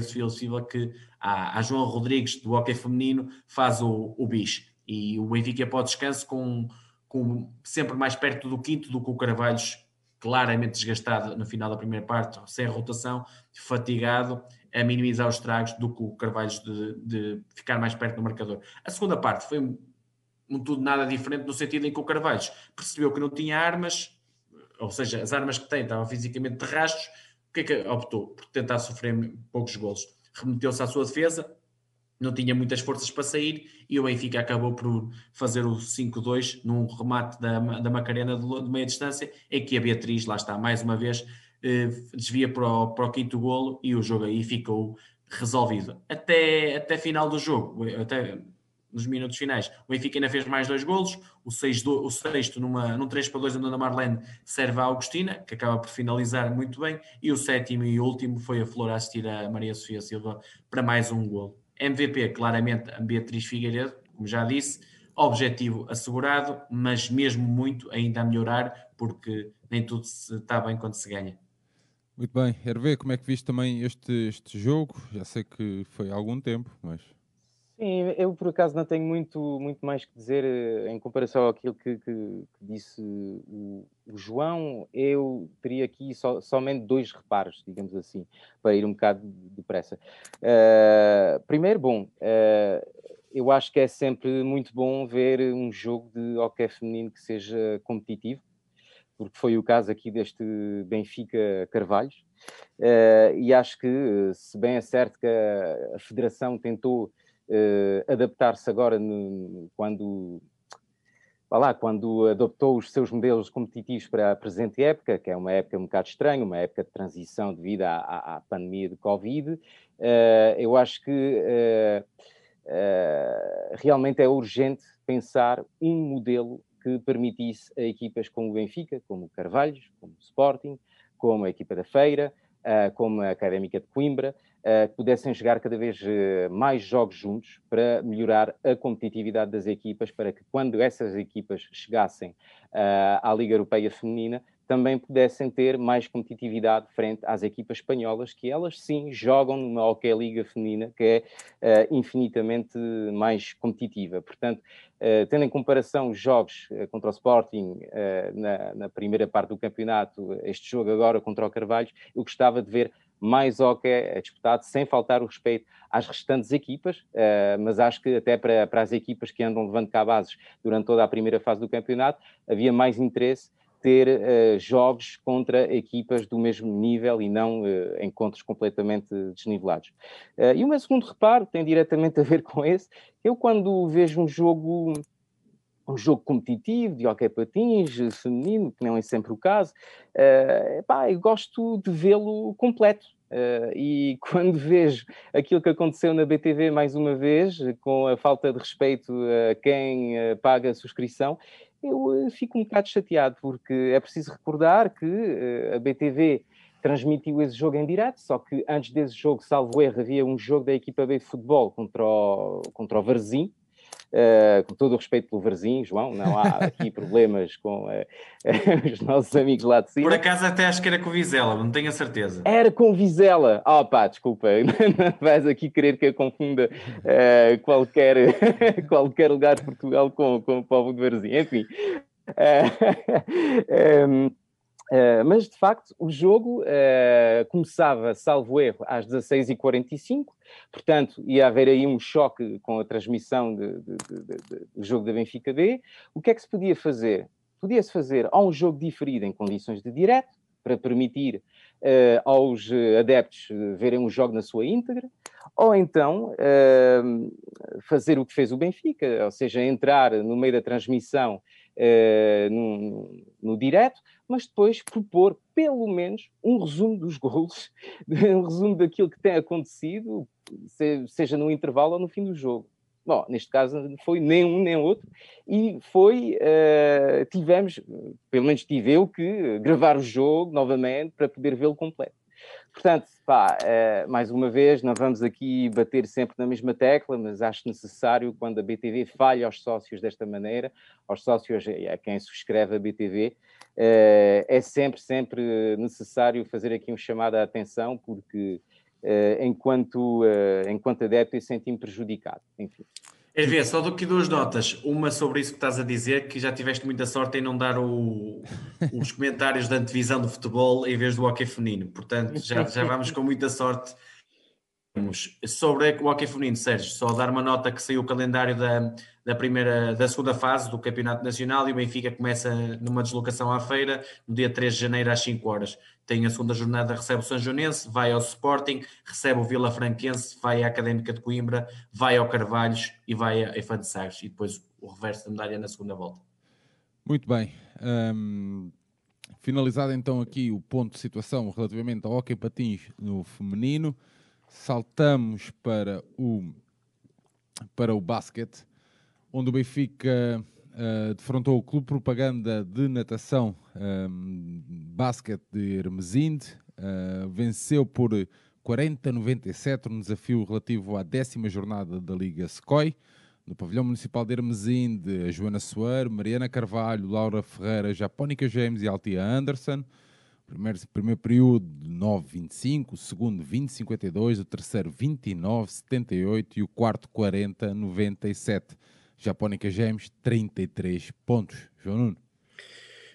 Sofia Silva que a, a, João Rodrigues do hockey feminino faz o, o bis e o Benfica o descanso com, com sempre mais perto do quinto do que o Carvalhos claramente desgastado no final da primeira parte, sem rotação, fatigado, a minimizar os estragos do que o Carvalhos de, de, ficar mais perto do marcador. A segunda parte foi um, um tudo nada diferente no sentido em que o Carvalhos percebeu que não tinha armas, ou seja, as armas que tem estavam fisicamente de rastros, o que é que optou? Por tentar sofrer poucos golos. Remeteu-se à sua defesa, não tinha muitas forças para sair e o Benfica acabou por fazer o 5-2 num remate da, da Macarena de, meia distância, em que a Beatriz, lá está, mais uma vez, eh, desvia para o, para o quinto golo e o jogo aí ficou resolvido. Até, até final do jogo, até nos minutos finais. O Benfica ainda fez mais dois golos, o, seis, o sexto numa, num 3 para 2 onde a Marlene serve a Augustina, que acaba por finalizar muito bem, e o sétimo e último foi a Flor a assistir a Maria Sofia Silva para mais um golo. MVP, claramente, a Beatriz Figueiredo, como já disse, objetivo assegurado, mas mesmo muito ainda a melhorar, porque nem tudo se está bem quando se ganha. Muito bem, Hervé, como é que viste também este, este jogo? Já sei que foi há algum tempo, mas Sim, eu por acaso não tenho muito, muito mais que dizer eh, em comparação àquilo que, que, que disse o, o, João. Eu teria aqui so, somente dois reparos, digamos assim, para ir um bocado depressa. Uh, primeiro, bom, uh, eu acho que é sempre muito bom ver um jogo de hockey feminino que seja competitivo, porque foi o caso aqui deste Benfica Carvalhos. Uh, e acho que, se bem é certo que a, a Federação tentou adaptar-se agora no, quando lá, quando adoptou os seus modelos competitivos para a presente época, que é uma época um bocado estranha, uma época de transição devido à, à, à pandemia de Covid, uh, eu acho que uh, uh, realmente é urgente pensar um modelo que permitisse a equipas como o Benfica, como o Carvalhos, como o Sporting, como a equipa da Feira, como a Académica de Coimbra, que pudessem jogar cada vez uh, mais jogos juntos para melhorar a competitividade das equipas, para que quando essas equipas chegassem uh, à Liga Europeia Feminina, também pudessem ter mais competitividade frente às equipas espanholas, que elas sim jogam numa Hockey Liga feminina que é uh, infinitamente mais competitiva. Portanto, uh, tendo em comparação os jogos uh, contra o Sporting na, na, primeira parte do campeonato, este jogo agora contra o Carvalhos, eu gostava de ver mais hockey é disputado, sem faltar o respeito às restantes equipas, uh, mas acho que até para, para as equipas que andam levando cá bases durante toda a primeira fase do campeonato, havia mais interesse ter uh, jogos contra equipas do mesmo nível e não uh, encontros completamente desnivelados. Uh, e o meu segundo reparo tem diretamente a ver com esse. Eu, quando vejo um jogo um jogo competitivo de hockey patins, feminino, que não é sempre o caso, uh, pá, eu gosto de vê-lo completo. Uh, e quando vejo aquilo que aconteceu na BTV mais uma vez, com a falta de respeito a quem paga a subscrição, eu fico um bocado chateado, porque é preciso recordar que a BTV transmitiu esse jogo em direto, só que antes desse jogo, salvo erro, havia um jogo da equipa B de futebol contra o, contra o Varzim, Uh, com todo o respeito pelo Varzim, João, não há aqui problemas com uh, os nossos amigos lá de cima. Por acaso até acho que era com Vizela, não tenho a certeza. Era com Vizela. Oh pá, desculpa, não vais aqui querer que eu confunda uh, qualquer, qualquer lugar de Portugal com, com o povo de Varzim. Enfim. Um, Uh, mas de facto o jogo uh, começava, salvo erro, às 16h45, portanto ia haver aí um choque com a transmissão de, de, de, do jogo da Benfica B. O que é que se podia fazer? Podia-se fazer ou um jogo diferido em condições de direto, para permitir uh, aos adeptos verem o jogo na sua íntegra, ou então fazer o que fez o Benfica, ou seja, entrar no meio da transmissão no, no direto, mas depois propor pelo menos um resumo dos gols, um resumo daquilo que tem acontecido, seja no intervalo ou no fim do jogo. Bom, neste caso foi nem um nem outro, e foi, uh, tivemos, pelo menos tive eu, que gravar o jogo novamente para poder vê-lo completo. Portanto, pá, uh, mais uma vez, não vamos aqui bater sempre na mesma tecla, mas acho necessário, quando a BTV falha aos sócios desta maneira, aos sócios a quem subscreve a BTV, uh, é sempre, sempre necessário fazer aqui um chamado à atenção, porque uh, enquanto, enquanto adepto eu senti-me prejudicado. Enfim. É ver, só do que duas notas. Uma sobre isso que estás a dizer, que já tiveste muita sorte em não dar o, os comentários da antevisão do futebol em vez do hockey feminino. Portanto, já, já vamos com muita sorte. Sobre o hockey feminino, Sérgio, só dar uma nota que saiu o calendário da, da primeira, da segunda fase do Campeonato Nacional e o Benfica começa numa deslocação à feira no dia 3 de janeiro às 5 horas tem a segunda jornada, recebe o São Joanense, vai ao Sporting, recebe o Vila Franquense, vai à Académica de Coimbra, vai ao Carvalhos e vai a Efan de Sagres, e depois o reverso da medalha na segunda volta. Muito bem. Um, finalizado então aqui o ponto de situação relativamente ao hockey patins no feminino, saltamos para o, para o basquete, onde o Benfica uh, defrontou o Clube Propaganda de Natação um, Basket de Hermesinde, uh, venceu por 40-97 no desafio relativo à décima jornada da Liga SCOI. No pavilhão municipal de Hermesinde, Joana Soeiro, Mariana Carvalho, Laura Ferreira, Japónica James e Altia Anderson. Primeiro, primeiro período 9-25, o segundo 20-52, o terceiro 29-78 e o quarto 40-97. Japónica James, 33 pontos. João Nuno.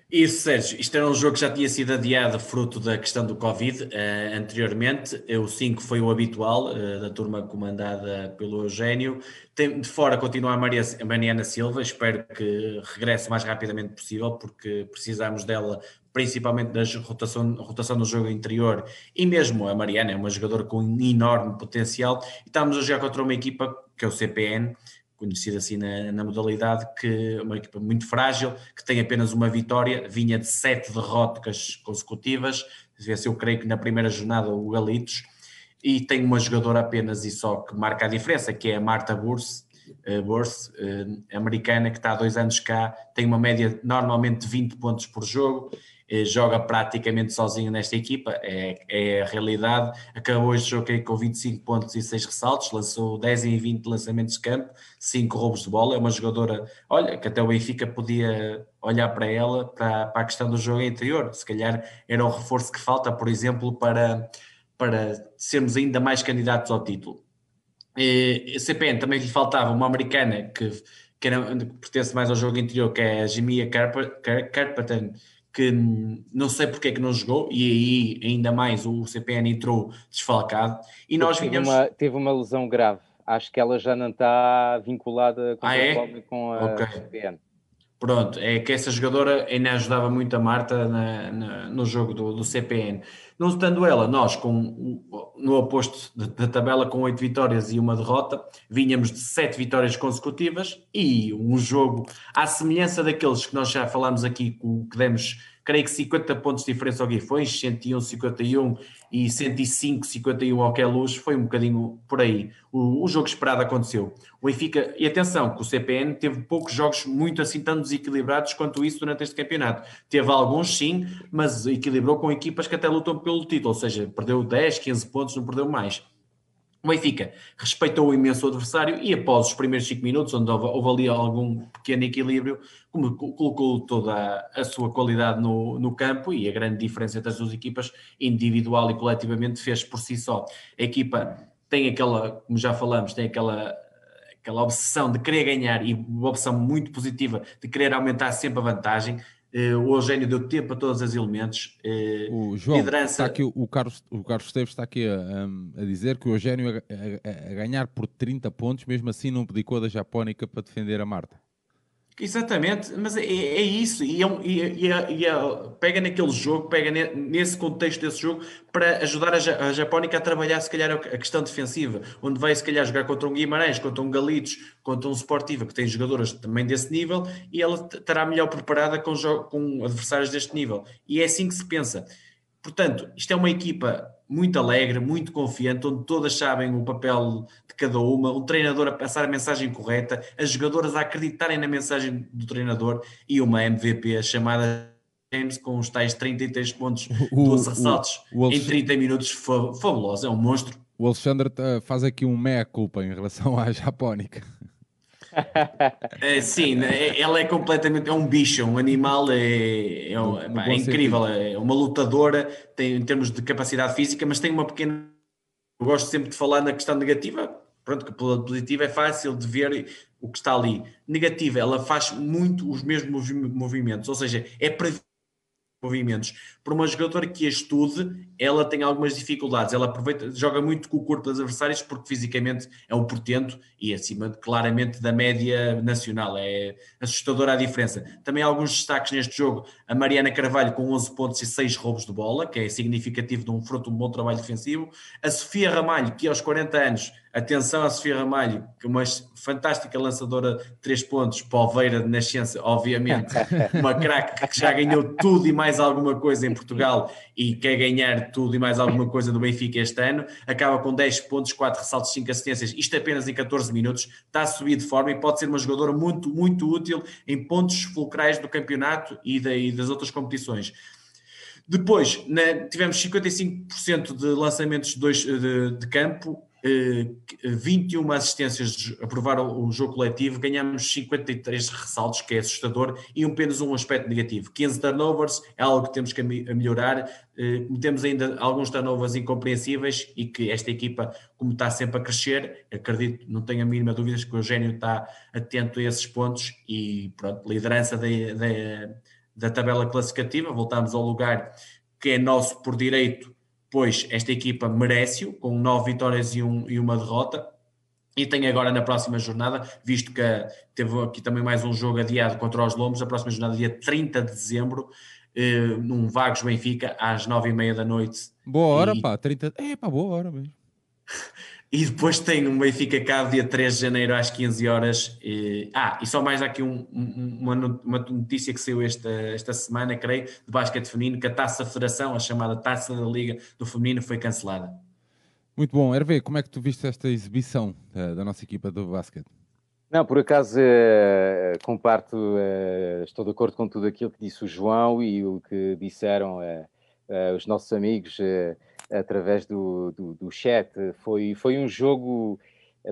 Isso, Sérgio. Isto era um jogo que já tinha sido adiado fruto da questão do Covid uh, anteriormente. O 5 foi o habitual, uh, da turma comandada pelo Eugênio. Tem, de fora continua a, Maria, Mariana Silva. Espero que regresse o mais rapidamente possível, porque precisamos dela, principalmente da rotação, rotação do jogo interior. E mesmo a Mariana é uma jogadora com enorme potencial. E estamos a jogar contra uma equipa que é o CPN conhecida assim na, na, modalidade, que uma equipa muito frágil, que tem apenas uma vitória, vinha de sete derrotas consecutivas, eu creio que na primeira jornada o Galitos, e tem uma jogadora apenas e só que marca a diferença, que é a Marta Burse, uh, Burse uh, americana, que está há dois anos cá, tem uma média normalmente de 20 pontos por jogo, eh, joga praticamente sozinho nesta equipa, é, é a realidade. Acabou este jogo com 25 pontos e 6 ressaltos, lançou 10 em 20 lançamentos de campo, 5 roubos de bola. É uma jogadora, olha, que até o Benfica podia olhar para ela, para, para a questão do jogo interior. Se calhar era o reforço que falta, por exemplo, para, para sermos ainda mais candidatos ao título. E, CPN também lhe faltava uma americana que, que, era, que pertence mais ao jogo interior, que é a Jimia Carpenter que não sei porque é que não jogou, e aí ainda mais o CPN entrou desfalcado. E nós teve Uma, teve uma lesão grave. Acho que ela já não está vinculada com, ah, é? com a okay. CPN. Pronto, é que essa jogadora ainda ajudava muito a Marta na, na, no jogo do, do, CPN. Não estando ela, nós com, no oposto da tabela com oito vitórias e uma derrota, vinhamos de sete vitórias consecutivas e um jogo à semelhança daqueles que nós já falámos aqui, que demos creio que 50 pontos de diferença ao Guifões, 101, 51 e 105, 51 ao Queluz, foi um bocadinho por aí. O, o, jogo esperado aconteceu. O Benfica, e atenção, que o CPN teve poucos jogos muito assim tão desequilibrados quanto isso durante este campeonato. Teve alguns sim, mas equilibrou com equipas que até lutam pelo título, ou seja, perdeu 10, 15 pontos, não perdeu mais. O Benfica respeitou o imenso adversário e após os primeiros 5 minutos, onde houve, houve, ali algum pequeno equilíbrio, como colocou toda a, a sua qualidade no, no, campo e a grande diferença entre as duas equipas, individual e coletivamente, fez por si só. A equipa tem aquela, como já falamos, tem aquela aquela obsessão de querer ganhar e uma opção muito positiva de querer aumentar sempre a vantagem, o Eugênio deu tempo a todos os elementos. Uh, o João, liderança... está aqui, o, Carlos, o Carlos Esteves está aqui a, a, dizer que o Eugênio a, a, a, ganhar por 30 pontos, mesmo assim não pedicou da Japónica para defender a Marta. Exatamente, mas é, é isso, e, é e, e, e pega naquele jogo, pega ne, nesse contexto desse jogo para ajudar a, a Japónica a trabalhar se calhar a questão defensiva, onde vai se calhar jogar contra um Guimarães, contra um Galitos, contra um Sportiva que tem jogadoras também desse nível e ela estará melhor preparada com, com adversários deste nível. E é assim que se pensa. Portanto, isto é uma equipa muito alegre, muito confiante, onde todas sabem o papel de cada uma, o treinador a passar a mensagem correta, as jogadoras a acreditarem na mensagem do treinador e uma MVP chamada James com os tais 33 pontos, o, 12 ressaltos o, o em 30 minutos, fabuloso, é um monstro. O Alexandre eh, faz aqui um meia-culpa em relação à Japónica. É, sim, né, ela é completamente é um bicho, um animal, é, é, um, é incrível, é uma lutadora tem, em termos de capacidade física, mas tem uma pequena. Eu gosto sempre de falar na questão negativa. Pronto, que pela positiva é fácil de ver o que está ali. Negativa, ela faz muito os mesmos movimentos, ou seja, é previsível movimentos. Para uma jogadora que a estude, ela tem algumas dificuldades. Ela aproveita, joga muito com o corpo dos adversários porque fisicamente é um portento e acima claramente da média nacional. É assustadora a diferença. Também há alguns destaques neste jogo. A Mariana Carvalho com 11 pontos e 6 roubos de bola, que é significativo de um fruto de um bom trabalho defensivo. A Sofia Ramalho, que aos 40 anos Atenção à Sofia Ramalho, que é uma fantástica lançadora de três pontos, polveira de nascença, obviamente, uma craque que já ganhou tudo e mais alguma coisa em Portugal e quer ganhar tudo e mais alguma coisa no Benfica este ano, acaba com 10 pontos, 4 ressaltos, 5 assistências, isto apenas em 14 minutos, está a subir de forma e pode ser uma jogadora muito, muito útil em pontos fulcrais do campeonato e, e das outras competições. Depois, na, tivemos 55% de lançamentos de, de, de campo, 21 eh, assistências aprovaram o jogo coletivo, ganhamos 53 ressaltos, que é assustador, e apenas um aspecto negativo. 15 turnovers é algo que temos que melhorar. Eh, temos ainda alguns turnovers incompreensíveis e que esta equipa, como está sempre a crescer, acredito, não tenho a mínima dúvida que o Eugênio está atento a esses pontos e pronto, liderança da, da, da tabela classificativa. Voltamos ao lugar que é nosso por direito pois esta equipa merece-o, com nove vitórias e, um, e uma derrota. E tem agora na próxima jornada, visto que teve aqui também mais um jogo adiado contra os Lombos, a próxima jornada, dia 30 de dezembro, eh, num Vagos Benfica, às nove e meia da noite. Boa hora, e... pá, 30. É, pá, boa hora mesmo. E depois tem um Benfica cá dia 3 de janeiro às 15 horas. E, ah, e só mais aqui um, um, uma, uma, notícia que saiu esta, esta semana, creio, de basquete feminino, que a Taça Federação, a chamada Taça da Liga do Feminino, foi cancelada. Muito bom. Hervé, como é que tu viste esta exibição da, da nossa equipa do basquete? Não, por acaso uh, comparto, uh, estou de acordo com tudo aquilo que disse o João e o que disseram uh, os nossos amigos através do, do, do, chat. Foi, foi um jogo,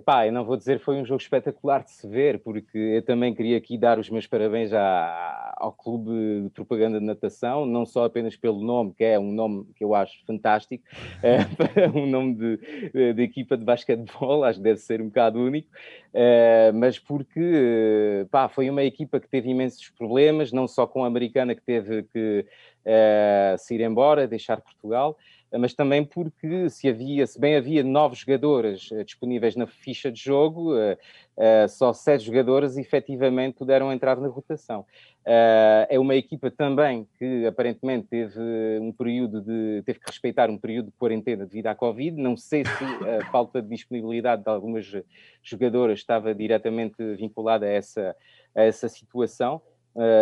pá, eu não vou dizer foi um jogo espetacular de se ver, porque eu também queria aqui dar os meus parabéns à, ao Clube de Propaganda de Natação, não só apenas pelo nome, que é um nome que eu acho fantástico, é, um nome de, de, equipa de basquetebol, acho que deve ser um bocado único, é, mas porque, foi uma equipa que teve imensos problemas, não só com a americana que teve que é, se ir embora, deixar Portugal, mas também porque se havia, se bem havia nove jogadoras uh, disponíveis na ficha de jogo, uh, uh, só sete jogadoras efetivamente puderam entrar na rotação. é uma equipa também que aparentemente teve um período de teve que respeitar um período de quarentena devido à Covid. Não sei se a falta de disponibilidade de algumas jogadoras estava diretamente vinculada a essa, a essa situação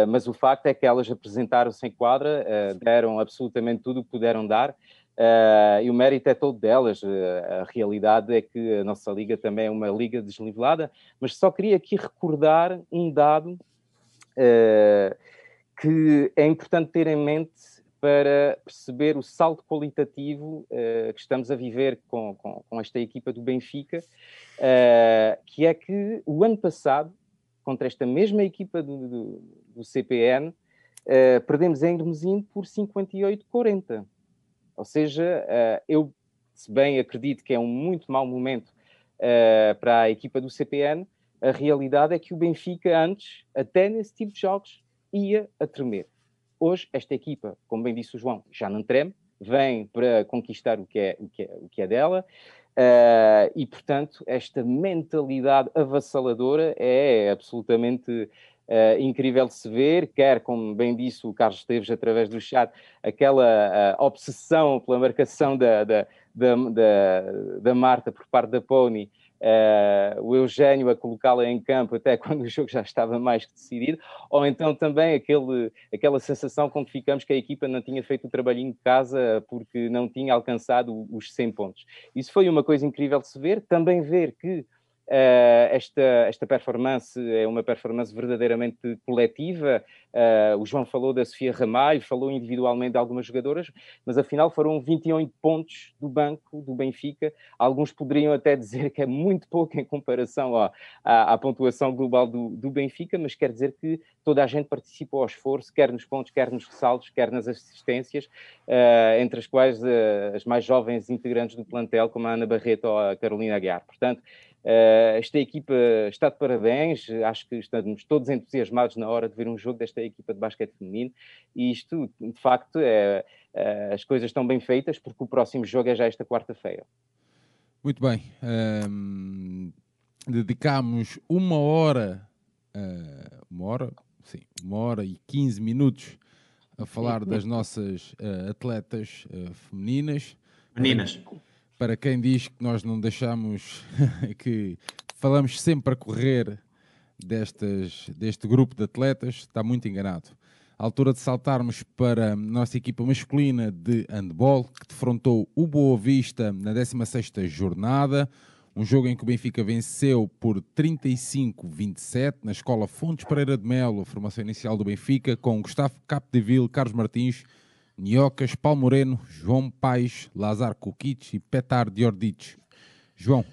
mas o facto é que elas apresentaram-se em quadra, deram absolutamente tudo o que puderam dar, uh, e o mérito é todo delas. a realidade é que a nossa liga também é uma liga desnivelada, mas só queria aqui recordar um dado que é importante ter em mente para perceber o salto qualitativo que estamos a viver com, com, com, esta equipa do Benfica, que é que o ano passado, contra esta mesma equipa do, do, do CPN, uh, perdemos em Hermesinde por 58-40. Ou seja, uh, eu, se bem acredito que é um muito mau momento uh, para a equipa do CPN, a realidade é que o Benfica antes, até nesse tipo de jogos, ia a tremer. Hoje, esta equipa, como bem disse o João, já não treme, vem para conquistar o que é, o que é, o que é dela. Uh, e, portanto, esta mentalidade avassaladora é absolutamente uh, incrível de se ver, quer, como bem disse o Carlos Esteves através do chat, aquela uh, obsessão pela marcação da, da, da, da, da Marta por parte da Pony, uh, o Eugênio a colocá-la em campo até quando o jogo já estava mais que decidido, ou então também aquele, aquela sensação que ficamos que a equipa não tinha feito o trabalhinho de casa porque não tinha alcançado os 100 pontos. Isso foi uma coisa incrível de se ver, também ver que Uh, esta, esta performance é uma performance verdadeiramente coletiva. Uh, o João falou da Sofia Ramalho, falou individualmente de algumas jogadoras, mas afinal foram 28 pontos do banco do Benfica. Alguns poderiam até dizer que é muito pouco em comparação ó, à, à, pontuação global do, do, Benfica, mas quer dizer que toda a gente participou ao esforço, quer nos pontos, quer nos ressaltos, quer nas assistências, uh, entre as quais as mais jovens integrantes do plantel, como a Ana Barreto ou a Carolina Aguiar. Portanto, esta equipa está de parabéns, acho que estamos todos entusiasmados na hora de ver um jogo desta equipa de basquete feminino e isto, de facto, é, uh, as coisas estão bem feitas porque o próximo jogo é já esta quarta-feira. Muito bem. Um, dedicamos uma hora, uh, uma hora, sim, uma hora e 15 minutos a falar das nossas atletas femininas. Meninas para quem diz que nós não deixamos, que falamos sempre a correr destas, deste grupo de atletas, está muito enganado. A altura de saltarmos para a nossa equipa masculina de handball, que defrontou o Boa Vista na 16ª jornada, um jogo em que o Benfica venceu por 35-27 na Escola Fontes Pereira de Melo, formação inicial do Benfica, com Gustavo Capdeville, Carlos Martins, Niocas, Paulo Moreno, João Paes, Lazar Kukic e Petar Diordic. João.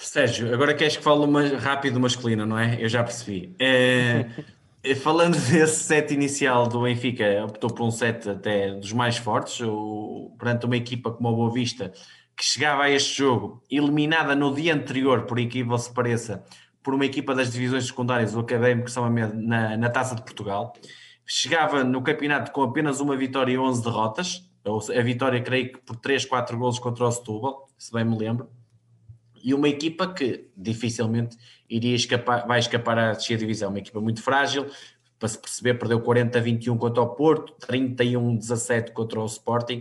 Sérgio, agora queres que fale uma, rápido masculino, não é? Eu já percebi. É, falando desse set inicial do Benfica, optou por um set até dos mais fortes, o, perante uma equipa como a Boa Vista, que chegava a este jogo eliminada no dia anterior, por incrível se pareça, por uma equipa das divisões secundárias, o Académico São Amedo, na, na Taça de Portugal chegava no campeonato com apenas uma vitória e 11 derrotas, a vitória creio que por 3, 4 golos contra o Setúbal, se bem me lembro, e uma equipa que dificilmente iria escapar, vai escapar à descer divisão, uma equipa muito frágil, para se perceber, perdeu 40-21 contra o Porto, 31-17 contra o Sporting,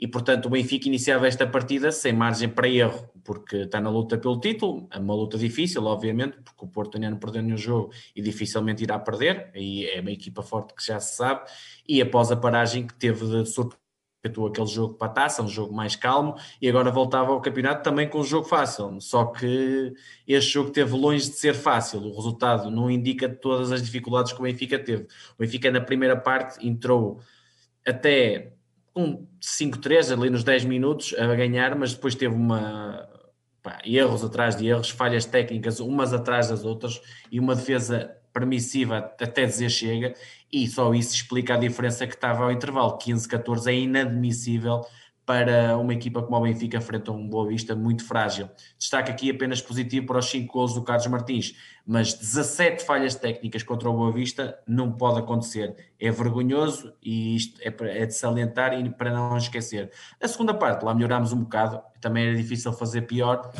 e portanto o Benfica iniciava esta partida sem margem para erro, porque está na luta pelo título, é uma luta difícil, obviamente, porque o Porto ainda não perdeu nenhum jogo e dificilmente irá perder, e é uma equipa forte que já se sabe, e após a paragem que teve de surpresa aquele jogo para a taça, um jogo mais calmo, e agora voltava ao campeonato também com um jogo fácil. Só que este jogo teve longe de ser fácil, o resultado não indica todas as dificuldades que o Benfica teve. O Benfica, na primeira parte, entrou até um 5-3 ali nos 10 minutos a ganhar, mas depois teve uma pá, erros atrás de erros, falhas técnicas umas atrás das outras e uma defesa permissiva até dizer chega e só isso explica a diferença que estava ao intervalo, 15-14 é inadmissível para uma equipa como o Benfica frente a um Boa Vista muito frágil. Destaque aqui apenas positivo para os 5 gols do Carlos Martins, mas 17 falhas técnicas contra o Boa Vista não pode acontecer. É vergonhoso e isto é, é de salientar e para não esquecer. A segunda parte, lá melhorámos um bocado, também era difícil fazer pior.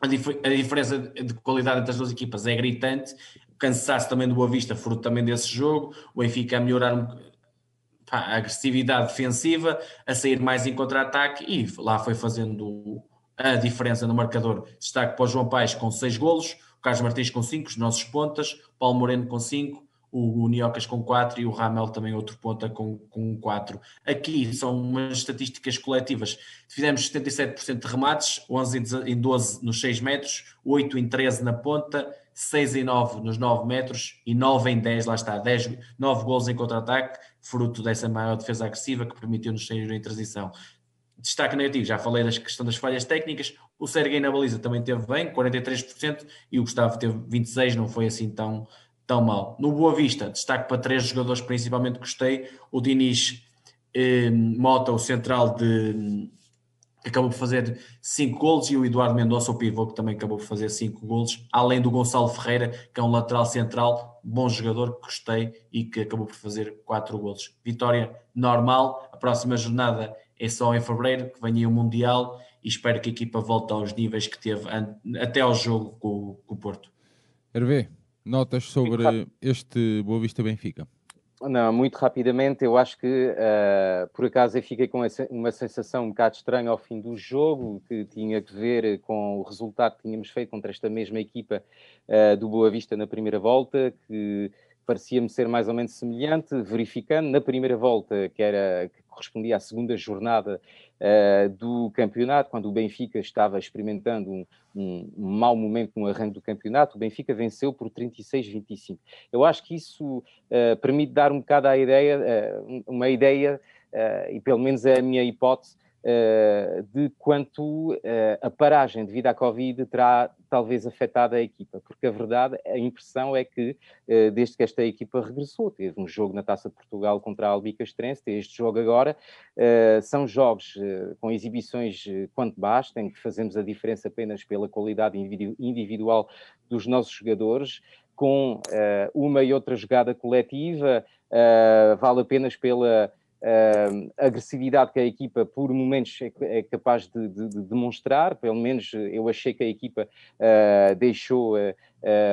A, dif a diferença de qualidade entre as duas equipas é gritante. Cansaço também do Boa Vista, fruto também desse jogo. O Benfica a melhorar a agressividade defensiva, a sair mais em contra-ataque e lá foi fazendo a diferença no marcador. Destaque para o João Paes com 6 golos, o Carlos Martins com 5, os nossos pontas, Paulo Moreno com 5, o, Niocas com 4 e o Ramel também outro ponta com, com 4. Aqui são umas estatísticas coletivas. Fizemos 77% de remates, 11 em 12 nos 6 metros, 8 em 13 na ponta, 6 em 9 nos 9 metros e 9 em 10, lá está, 10, 9 gols em contra-ataque, fruto dessa maior defesa agressiva que permitiu-nos sair em transição. Destaque negativo, já falei da questão das falhas técnicas, o Serguei na baliza também teve bem, 43%, e o Gustavo teve 26%, não foi assim tão, tão mal. No Boa Vista, destaque para três jogadores principalmente gostei, o Diniz eh, Mota, o central de acabou por fazer 5 golos e o Eduardo Mendonça, o pivô, que também acabou por fazer 5 golos, além do Gonçalo Ferreira, que é um lateral central, bom jogador, que gostei e que acabou por fazer 4 golos. Vitória normal, a próxima jornada é só em fevereiro, que vem aí o Mundial e espero que a equipa volte aos níveis que teve até ao jogo com, com o Porto. Hervé, notas sobre este Boa Vista Benfica? Não, muito rapidamente, eu acho que uh, por acaso eu fiquei com uma sensação um bocado estranha ao fim do jogo, que tinha que ver com o resultado que tínhamos feito contra esta mesma equipa uh, do Boa Vista na primeira volta, que parecia-me ser mais ou menos semelhante, verificando na primeira volta, que era que correspondia à segunda jornada uh, do campeonato, quando o Benfica estava experimentando um, um, mau momento no arranque do campeonato, o Benfica venceu por 36-25. Eu acho que isso uh, permite dar um bocado a ideia, uh, uma ideia, e pelo menos é a minha hipótese, de quanto uh, a paragem devido à Covid terá talvez afetado a equipa, porque a verdade, a impressão é que uh, desde que esta equipa regressou, teve um jogo na Taça de Portugal contra a Albicastrense, tem este jogo agora, são jogos com exibições quanto basta, em que fazemos a diferença apenas pela qualidade individual dos nossos jogadores, com uma e outra jogada coletiva, vale apenas pela uh, agressividade que a equipa por momentos é, é capaz de, de, de, demonstrar, pelo menos eu achei que a equipa uh, deixou uh,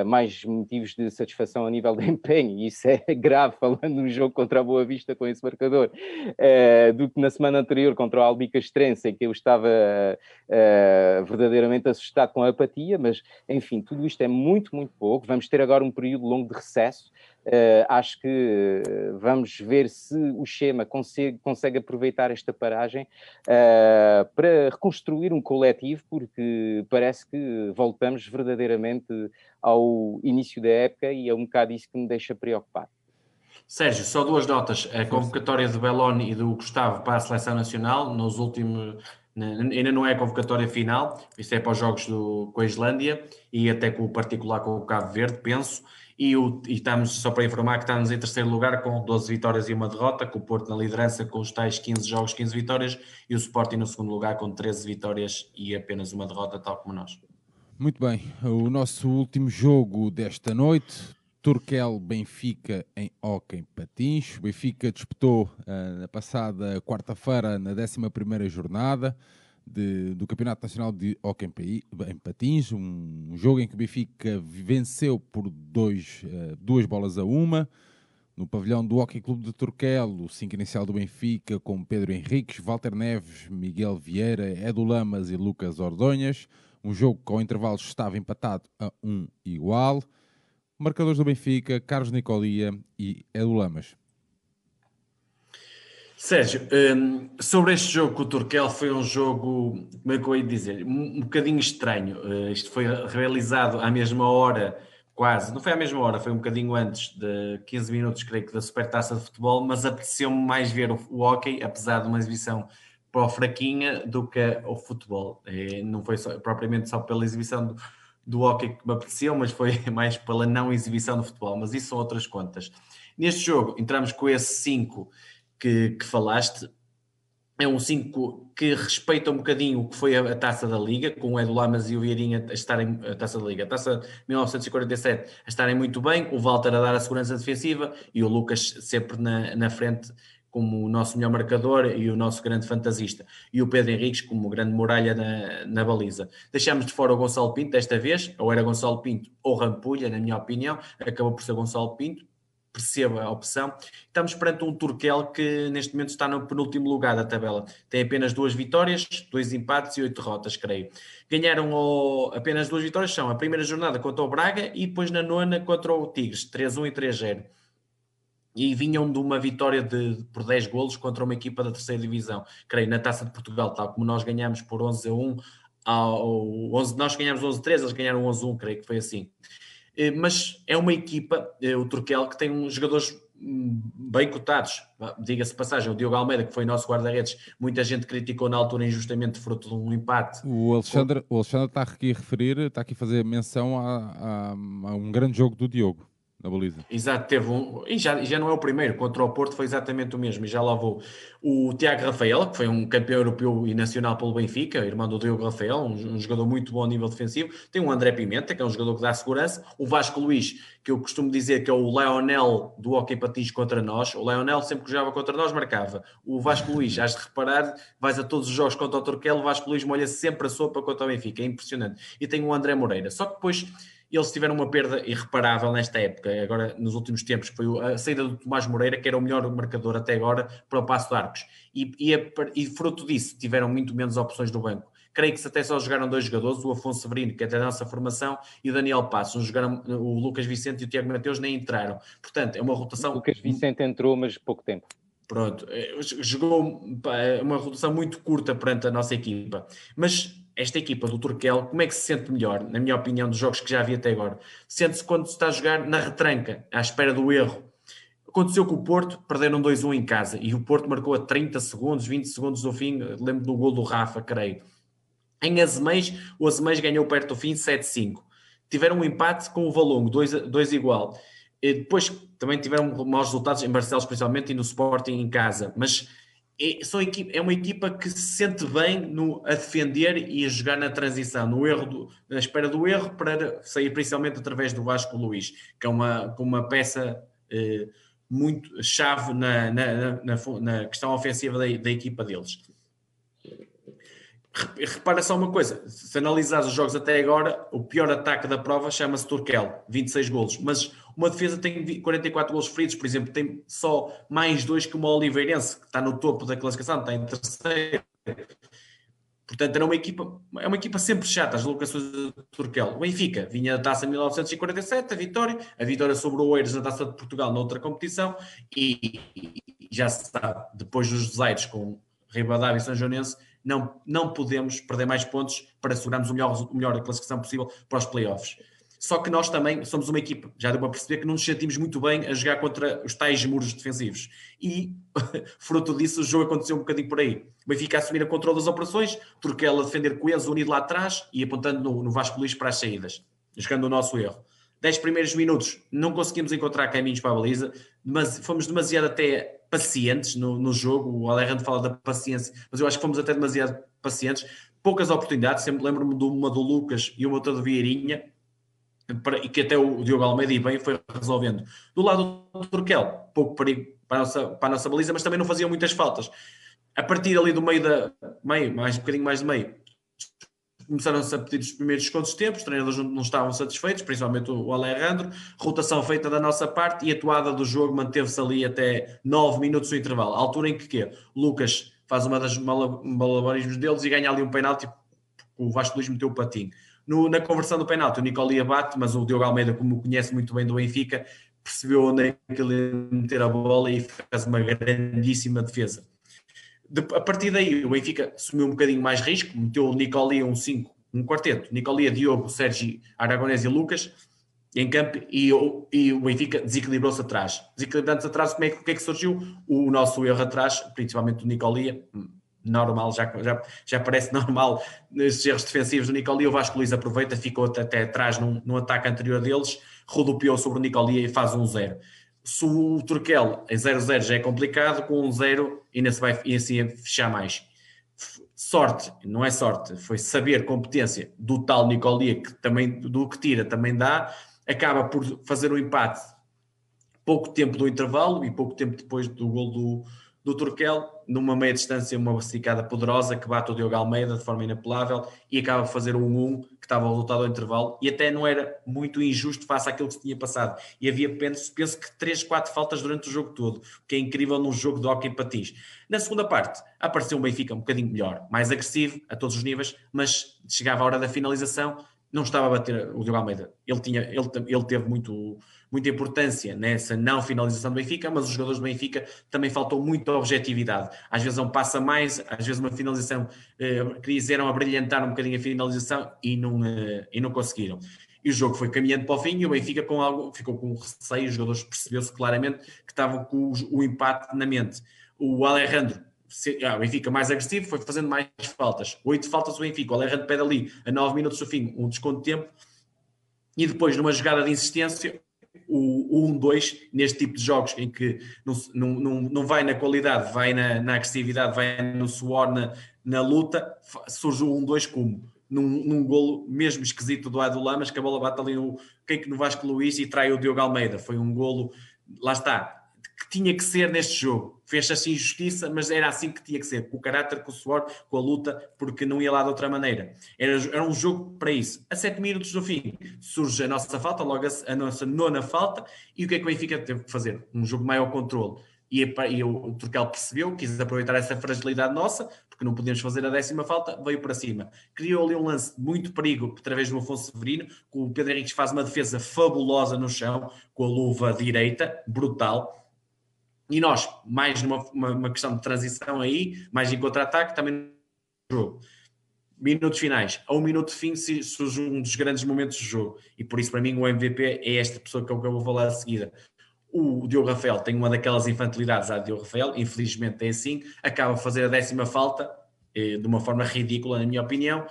mais motivos de satisfação a nível de empenho, e isso é grave falando no jogo contra a Boa Vista com esse marcador, do que na semana anterior contra o Albicastrense, em que eu estava verdadeiramente assustado com a apatia, mas enfim, tudo isto é muito, muito pouco. Vamos ter agora um período longo de recesso, Uh, acho que uh, vamos ver se o Schema consegue, consegue aproveitar esta paragem uh, para reconstruir um coletivo, porque parece que voltamos verdadeiramente ao início da época e é um bocado isso que me deixa preocupado. Sérgio, só duas notas. A convocatória do Beloni e do Gustavo para a Seleção Nacional, nos últimos, ainda não é a convocatória final, isso é para os jogos do, com a Islândia e até com o particular com o Cabo Verde, penso e, o, e, estamos, só para informar, que estamos em terceiro lugar com 12 vitórias e uma derrota, com o Porto na liderança com os tais 15 jogos, 15 vitórias, e o Sporting no segundo lugar com 13 vitórias e apenas uma derrota, tal como nós. Muito bem, o nosso último jogo desta noite, Turquel Benfica em Hockey Patins. O Benfica disputou uh, na passada quarta-feira, na 11 jornada de, do Campeonato Nacional de Hockey em Patins, um jogo em que o Benfica venceu por dois, uh, duas bolas a uma, no pavilhão do Hockey Clube de Turquelo, o 5 inicial do Benfica, com Pedro Henriques, Walter Neves, Miguel Vieira, Edu Lamas e Lucas Ordonhas. Um jogo que ao intervalo estava empatado a um igual. Marcadores do Benfica, Carlos Nicolia e Edu Lamas. Sérgio, um, sobre este jogo com o Turquel, foi um jogo, como é que eu ia dizer, um, bocadinho estranho. Uh, isto foi realizado à mesma hora, quase, não foi à mesma hora, foi um bocadinho antes de 15 minutos, creio que, da Supertaça de Futebol, mas apeteceu-me mais ver o hockey, apesar de uma exibição para fraquinha, do que o futebol. E não foi só, propriamente só pela exibição do, do hockey que me apeteceu, mas foi mais pela não exibição do futebol, mas isso são outras contas. Neste jogo, entramos com esse 5 que, que falaste, é um 5 que respeita um bocadinho o que foi a, a, taça da Liga, com o Edu Lamas e o Vieirinha a estarem, a taça da Liga, a taça de 1947 a estarem muito bem, o Walter a dar a segurança defensiva e o Lucas sempre na, na frente como o nosso melhor marcador e o nosso grande fantasista, e o Pedro Henriques como grande muralha na, na baliza. Deixamos de fora o Gonçalo Pinto desta vez, ou era Gonçalo Pinto ou Rampulha, na minha opinião, acabou por ser Gonçalo Pinto, perceba a opção. Estamos perante um Turquel que neste momento está no penúltimo lugar da tabela. Tem apenas duas vitórias, dois empates e oito derrotas, creio. Ganharam o... apenas duas vitórias, são a primeira jornada contra o Braga e depois na nona contra o Tigres, 3-1 e 3-0. E vinham de uma vitória de, por 10 golos contra uma equipa da terceira divisão. Creio, na Taça de Portugal, tal como nós ganhamos por 11 a 1, ao 11, nós ganhamos 11 a 3, eles ganharam 11 a 1, creio que foi assim. Eh, mas é uma equipa, eh, o Turquel, que tem uns jogadores hum, bem cotados. Diga-se passagem, o Diogo Almeida, que foi nosso guarda-redes, muita gente criticou na altura injustamente fruto de um empate. O Alexandre, o Alexandre está aqui a referir, está aqui a fazer menção a, a, a um grande jogo do Diogo na baliza. Exato, teve um, e já, já não é o primeiro, contra o Porto foi exatamente o mesmo, e já lá vou. O Tiago Rafael, que foi um campeão europeu e nacional pelo Benfica, irmão do Diogo Rafael, um, um, jogador muito bom a nível defensivo. Tem o André Pimenta, que é um jogador que dá segurança. O Vasco Luís, que eu costumo dizer que é o Leonel do Hockey Patins contra nós. O Leonel sempre que jogava contra nós marcava. O Vasco Luís, has de reparar, vais a todos os jogos contra o Torquel, o Vasco Luís molha sempre a sopa contra o Benfica, é impressionante. E tem o André Moreira. Só que depois eles tiveram uma perda irreparável nesta época, agora nos últimos tempos, que foi a saída do Tomás Moreira, que era o melhor marcador até agora para o Passo de Arcos. E, e, e, fruto disso, tiveram muito menos opções do banco. Creio que até só jogaram dois jogadores, o Afonso Severino, que é da nossa formação, e o Daniel Passos. Jogaram, o Lucas Vicente e o Tiago Mateus nem entraram. Portanto, é uma rotação. O Lucas Vicente entrou, mas pouco tempo. Pronto, eh, jogou é uma rotação muito curta perante a nossa equipa. Mas esta equipa do Turquel, como é que se sente melhor, na minha opinião, dos jogos que já vi até agora? Sente-se quando se está a jogar na retranca, à espera do erro. Aconteceu com o Porto, perderam 2-1 em casa e o Porto marcou a 30 segundos, 20 segundos do fim. Lembro do gol do Rafa, creio. Em Azeméis, o Azeméis ganhou perto do fim 7-5. Tiveram um empate com o Valongo, 2 igual. E depois também tiveram maus resultados em Barcelos, principalmente, e no Sporting em casa. Mas é, são é uma equipa que se sente bem no, a defender e a jogar na transição, no erro do, na espera do erro, para sair principalmente através do Vasco Luís, que é uma, uma peça eh, muito chave na, na, na, na, questão ofensiva da, da equipa deles. Repara só uma coisa: se analisares os jogos até agora, o pior ataque da prova chama-se Turkel, 26 golos. Mas uma defesa tem 44 golos feridos, por exemplo, tem só mais dois que uma Oliveirense, que está no topo da classificação, está em terceiro. Portanto, era uma equipa, é uma equipa sempre chata, as locações do Turkel. O Benfica vinha da taça 1947, a vitória, a vitória sobre o Oeiros na taça de Portugal na outra competição, e, já se sabe, depois dos desaires com Ribadavia e São Joanense, não, não podemos perder mais pontos para assegurarmos o melhor, o melhor classificação possível para os playoffs. Só que nós também somos uma equipa, já deu para perceber que não nos sentimos muito bem a jogar contra os tais muros defensivos. E, fruto disso, o jogo aconteceu um bocadinho por aí. O Benfica a assumir o controle das operações, Turquela a defender coeso, unido lá atrás e apontando no, no Vasco Luís para as saídas, jogando o nosso erro. Dez primeiros minutos não conseguimos encontrar caminhos para a baliza, mas fomos demasiado até pacientes no, no jogo. O Alejandro fala da paciência, mas eu acho que fomos até demasiado pacientes. Poucas oportunidades, sempre lembro-me de uma do Lucas e uma outra do Vieirinha, e que até o Diogo Almeida e bem foi resolvendo. Do lado do Turquel, pouco perigo para a, nossa, para a nossa baliza, mas também não faziam muitas faltas. A partir ali do meio da meio, mais um bocadinho mais de meio, começaram-se a pedir os primeiros descontos de tempo, os treinadores não, estavam satisfeitos, principalmente o Alejandro, rotação feita da nossa parte e a atuada do jogo manteve-se ali até 9 minutos do intervalo, a altura em que quê? Lucas faz uma das malabarismos deles e ganha ali um penalti, o Vasco Luís meteu o patinho. No, na conversão do penalti, o Nicolia bate, mas o Diogo Almeida, como conhece muito bem do Benfica, percebeu onde é que ele meter a bola e fez uma grandíssima defesa. De, a partir daí, o Benfica assumiu um bocadinho mais risco, meteu o Nicolia um 5, um quarteto, Nicolia, Diogo, Sérgio, Aragonés e Lucas em campo e, e o Benfica desequilibrou-se atrás. Desequilibrando-se atrás, como é, que é que surgiu? O nosso erro atrás, principalmente do Nicolia, normal, já, já, já parece normal nesses erros defensivos do Nicolia. O Vasco Luís aproveita, ficou até, até atrás num, num ataque anterior deles, rodopiou sobre o Nicolia e faz um zero. Se o Turquel em 0-0 já é complicado, com um 0 ainda se vai ainda se fechar mais. Sorte, não é sorte, foi saber competência do tal Nicolia, que também do que tira também dá, acaba por fazer o um empate pouco tempo do intervalo e pouco tempo depois do gol do, do Turquel, numa meia distância, uma basicada poderosa que bate o Diogo Almeida de forma inapelável e acaba a fazer um 1 que estava resultado ao intervalo e até não era muito injusto face àquilo que se tinha passado. E havia, penso, penso que 3, 4 faltas durante o jogo todo, o que é incrível num jogo de hockey patins. Na segunda parte, apareceu um Benfica um bocadinho melhor, mais agressivo a todos os níveis, mas chegava a hora da finalização não estava a bater o Diogo Almeida. Ele, tinha, ele, ele teve muito, muita importância nessa não finalização do Benfica, mas os jogadores do Benfica também faltou muita objetividade. Às vezes um passa mais, às vezes uma finalização eh, quiseram abrilhantar um bocadinho a finalização e não, eh, e não conseguiram. E o jogo foi caminhando para o fim e o Benfica com algo, ficou com receio, os jogadores percebeu-se claramente que estavam com o, o empate na mente. O Alejandro ah, o Benfica mais agressivo, foi fazendo mais faltas. Oito faltas o Benfica. O Alejandro pede ali, a nove minutos do fim, um desconto de tempo. E depois, numa jogada de insistência, o, o 1-2, neste tipo de jogos em que não, não, não vai na qualidade, vai na, na agressividade, vai no suor, na, na luta, surge o 1-2 como? Num, num golo mesmo esquisito do Ado Lamas, que a bola bate ali no, quem que no Vasco Luís e trai o Diogo Almeida. Foi um golo, lá está, que tinha que ser neste jogo. Fez assim justiça, mas era assim que tinha que ser, com o caráter, com o suor, com a luta, porque não ia lá de outra maneira. Era, era um jogo para isso. A sete minutos do fim surge a nossa falta, logo a, a nossa nona falta, e o que é que o Benfica teve que fazer? Um jogo maior controle. E, e o Turcal percebeu, quis aproveitar essa fragilidade nossa, porque não podíamos fazer a décima falta, veio para cima. Criou ali um lance de muito perigo através do Afonso Severino, que o Pedro Henriques faz uma defesa fabulosa no chão, com a luva direita, brutal e nós, mais numa uma, uma questão de transição aí, mais em contra-ataque, também no jogo. Minutos finais. A um minuto de fim surge um dos grandes momentos do jogo. E por isso, para mim, o MVP é esta pessoa que eu, que eu vou falar a seguida. O Diogo Rafael tem uma daquelas infantilidades a Diogo Rafael, infelizmente é assim, acaba a fazer a décima falta, eh, de uma forma ridícula, na minha opinião,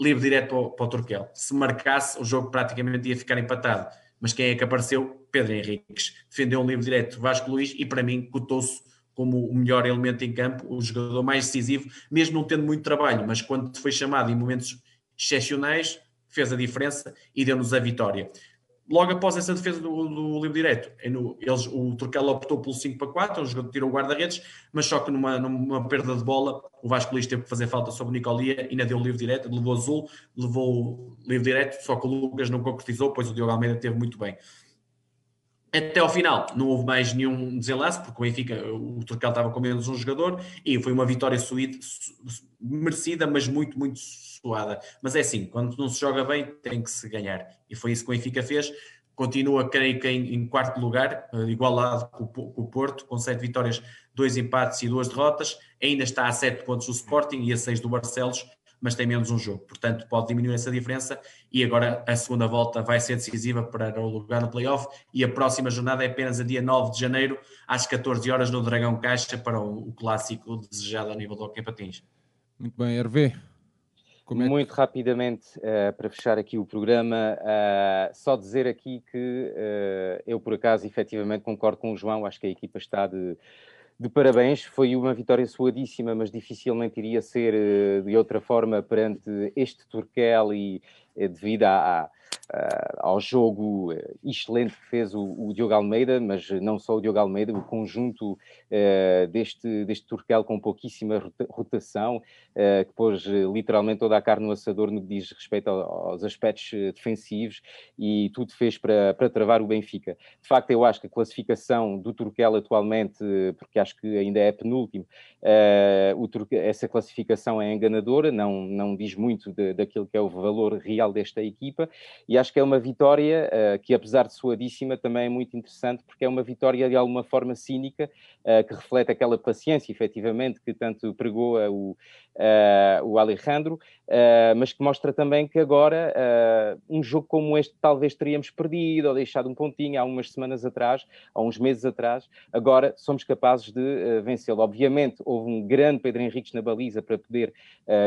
livre direto para o, para o Turquel. Se marcasse, o jogo praticamente ia ficar empatado mas quem é que apareceu? Pedro Henriques. Defendeu um livre direto Vasco Luís e para mim cotou-se como o melhor elemento em campo, o jogador mais decisivo, mesmo não tendo muito trabalho, mas quando foi chamado em momentos excepcionais, fez a diferença e deu-nos a vitória logo após essa defesa do, do livre direto, é eles, o Turquel optou pelo 5 para 4, o jogador tirou o guarda-redes, mas só que numa, numa perda de bola, o Vasco Luís teve que fazer falta sobre o Nicolia e ainda deu o livre direto, levou azul, levou livre direto, só que o Lucas não concretizou, pois o Diogo Almeida teve muito bem. Até ao final não houve mais nenhum desenlace, porque o Benfica, o Turcal estava com menos um jogador e foi uma vitória suíte, merecida, mas muito, muito suada. Mas é assim, quando não se joga bem, tem que se ganhar. E foi isso que o Benfica fez. Continua, creio que, em, em quarto lugar, eh, igualado com, com, o Porto, com sete vitórias, dois empates e duas derrotas. Ainda está a sete pontos do Sporting e a seis do Barcelos mas tem menos um jogo. Portanto, pode diminuir essa diferença e agora a segunda volta vai ser decisiva para o lugar no playoff e a próxima jornada é apenas a dia 9 de janeiro, às 14 horas, no Dragão Caixa, para o, clássico desejado a nível do Hockey Patins. Muito bem, Hervé. É Muito rapidamente, uh, para fechar aqui o programa, uh, só dizer aqui que uh, eu, por acaso, efetivamente concordo com o João, acho que a equipa está de de parabéns. Foi uma vitória suadíssima, mas dificilmente iria ser eh, de outra forma perante este Turquel e eh, devido à, uh, ao jogo eh, excelente que fez o, o, Diogo Almeida, mas não só o Diogo Almeida, o conjunto uh, deste, deste Turquel com pouquíssima rotação, uh, que pôs literalmente toda a carne no assador no que diz respeito aos aspectos defensivos e tudo fez para, para travar o Benfica. De facto, eu acho que a classificação do Turquel atualmente, porque acho que ainda é penúltimo, o, essa classificação é enganadora, não, não diz muito de, daquilo que é o valor real desta equipa e acho que é uma vitória uh, que, apesar de suadíssima, também é muito interessante, porque é uma vitória de alguma forma cínica, uh, que reflete aquela paciência, efetivamente, que tanto pregou uh, o, o Alejandro, mas que mostra também que agora um jogo como este talvez teríamos perdido ou deixado um pontinho há umas semanas atrás, há uns meses atrás, agora somos capazes de vencê-lo. Obviamente, houve um grande Pedro Henriques na baliza para poder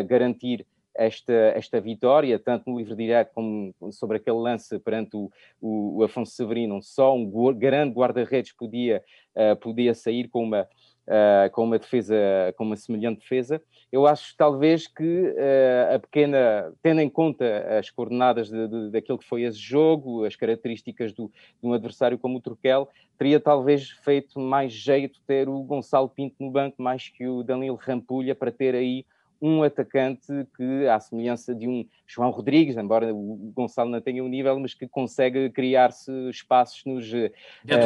garantir esta, esta vitória, tanto no livre direto como sobre aquele lance perante o, o, o Afonso Severino, só um grande guarda-redes podia, uh, podia sair com uma, uh, com uma defesa, com uma semelhante defesa. Eu acho talvez que uh, a pequena, tendo em conta as coordenadas de, de, daquilo que foi esse jogo, as características do, de um adversário como o Turquel, teria talvez feito mais jeito ter o Gonçalo Pinto no banco mais que o Danilo Rampulha para ter aí um atacante que, à semelhança de um João Rodrigues, embora o Gonçalo não tenha um nível, mas que consegue criar-se espaços nos, uh,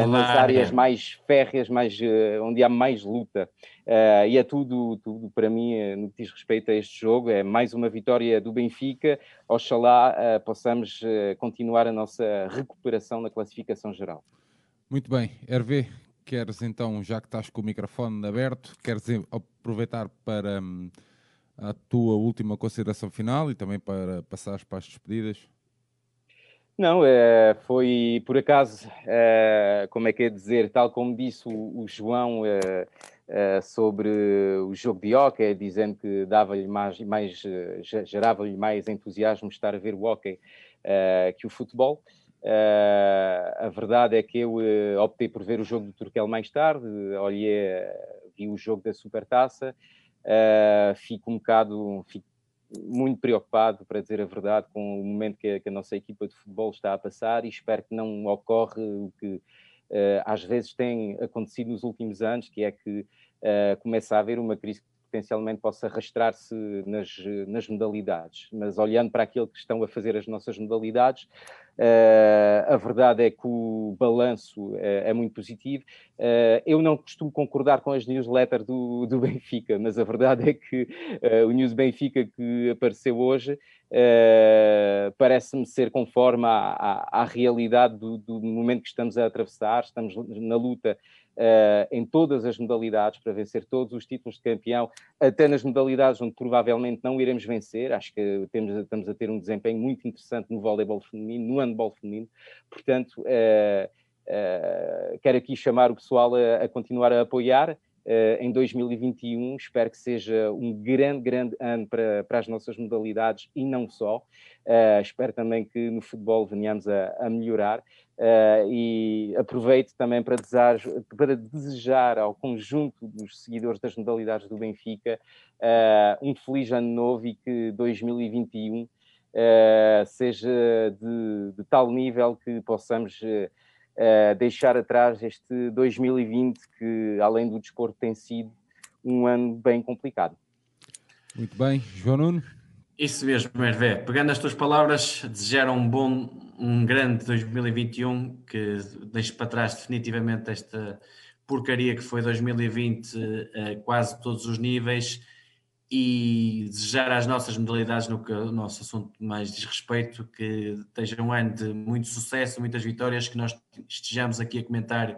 nas áreas mais férreas, mais, uh, onde há mais luta. Uh, e é tudo, tudo para mim, no que diz respeito a este jogo, é mais uma vitória do Benfica. Oxalá possamos continuar a nossa recuperação na classificação geral. Muito bem, Hervé, queres então, já que estás com o microfone aberto, queres aproveitar para hum, a tua última consideração final e também para passares para as despedidas? Não, é, foi por acaso, é, como é que é dizer, tal como disse o, o João é, é sobre o jogo de hockey, dizendo que dava-lhe mais, mais gerava-lhe mais entusiasmo estar a ver o hockey é, que o futebol. A verdade é que eu optei por ver o jogo do Turquel mais tarde, olhei, vi o jogo da Supertaça, fico um bocado, fico muito preocupado, para dizer a verdade, com o momento que a, que a, nossa equipa de futebol está a passar e espero que não ocorra o que às vezes tem acontecido nos últimos anos, que é que começa a haver uma crise potencialmente possa arrastrar-se nas, nas modalidades. Mas olhando para aquilo que estão a fazer as nossas modalidades, uh, a verdade é que o balanço uh, é muito positivo. Uh, eu não costumo concordar com as newsletters do, do Benfica, mas a verdade é que o News Benfica que apareceu hoje parece-me ser conforme à, à, à realidade do, do momento que estamos a atravessar. Estamos na luta uh, em todas as modalidades para vencer todos os títulos de campeão, até nas modalidades onde provavelmente não iremos vencer. Acho que temos, estamos a ter um desempenho muito interessante no voleibol feminino, no handball feminino. Portanto, uh, quero aqui chamar o pessoal a, a continuar a apoiar. Uh, em 2021. Espero que seja um grande, grande ano para, para as nossas modalidades e não só. Uh, espero também que no futebol venhamos a, a melhorar uh, e aproveito também para desejar, para desejar ao conjunto dos seguidores das modalidades do Benfica um feliz ano novo e que 2021 seja de, de, tal nível que possamos uh, deixar atrás este 2020, que além do desporto tem sido um ano bem complicado. Muito bem, João Nuno. Isso mesmo, Hervé. Pegando as tuas palavras, desejar um bom, um grande 2021 que deixe para trás definitivamente esta porcaria que foi 2020 a eh, quase todos os níveis e desejar às nossas modalidades no que o nosso assunto mais diz respeito, que esteja um ano de muito sucesso, muitas vitórias, que nós estejamos aqui a comentar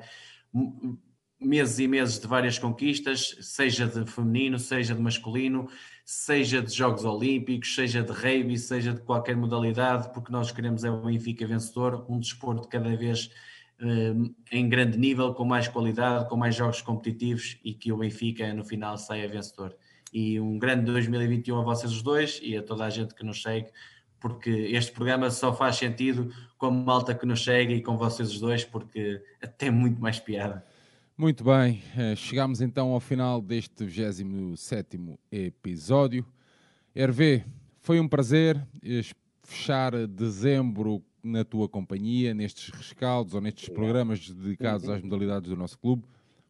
meses e meses de várias conquistas, seja de feminino, seja de masculino, seja de Jogos Olímpicos, seja de rugby, seja de qualquer modalidade, porque nós queremos é o Benfica vencedor, um desporto cada vez eh, em grande nível, com mais qualidade, com mais jogos competitivos e que o Benfica no final saia vencedor e um grande 2021 a vocês os dois e a toda a gente que nos segue, porque este programa só faz sentido com a malta que nos segue e com vocês os dois, porque tem muito mais piada. Muito bem, eh, chegamos então ao final deste 27 episódio. Hervé, foi um prazer fechar dezembro na tua companhia, nestes rescaldos ou nestes programas dedicados às modalidades do nosso clube.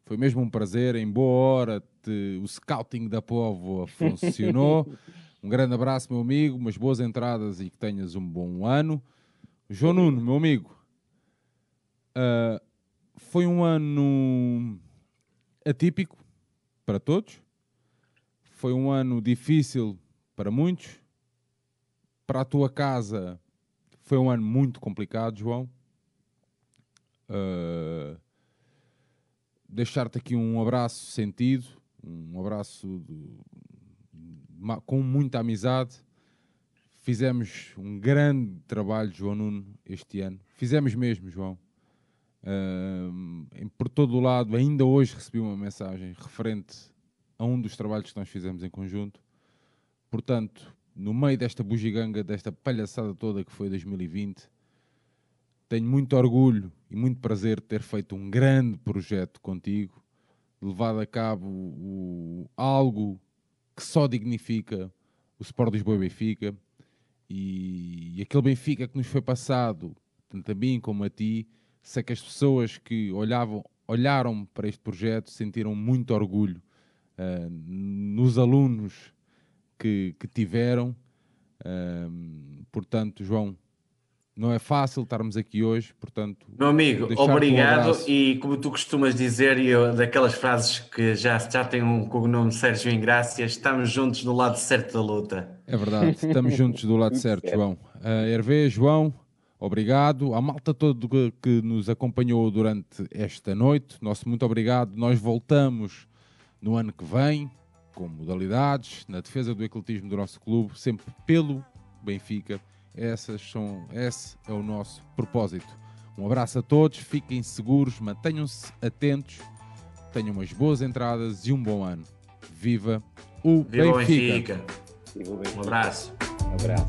Foi mesmo um prazer, em boa hora te, o scouting da povo funcionou. um grande abraço, meu amigo, umas boas entradas e que tenhas um bom ano. João Nuno, meu amigo, uh, foi um ano atípico para todos, foi um ano difícil para muitos. Para a tua casa foi um ano muito complicado, João. Uh, deixar-te aqui um abraço sentido, um abraço de, com muita amizade. Fizemos um grande trabalho, João Nuno, este ano. Fizemos mesmo, João. Uh, por todo o lado, ainda hoje recebi uma mensagem referente a um dos trabalhos que nós fizemos em conjunto. Portanto, no meio desta bugiganga, desta palhaçada toda que foi 2020, tenho muito orgulho e muito prazer de ter feito um grande projeto contigo, levado a cabo o, algo que só dignifica o Sport Lisboa e Benfica e, e aquele Benfica que nos foi passado, tanto a mim como a ti, sei que as pessoas que olhavam, olharam para este projeto sentiram muito orgulho uh, nos alunos que, que tiveram. Um, portanto, João, não é fácil estarmos aqui hoje, portanto. Meu amigo, obrigado. Um e como tu costumas dizer, e eu, daquelas frases que já, já tem um cognome Sérgio Ingrácia, estamos juntos do lado certo da luta. É verdade, estamos juntos do lado certo, João. Uh, Hervé, João, obrigado. A malta toda que, que nos acompanhou durante esta noite, nosso muito obrigado. Nós voltamos no ano que vem com modalidades, na defesa do ecletismo do nosso clube, sempre pelo Benfica essas são, esse é o nosso propósito. Um abraço a todos, fiquem seguros, mantenham-se atentos, tenham umas boas entradas e um bom ano. Viva o Viva Benfica! Benfica. Um abraço. Um abraço.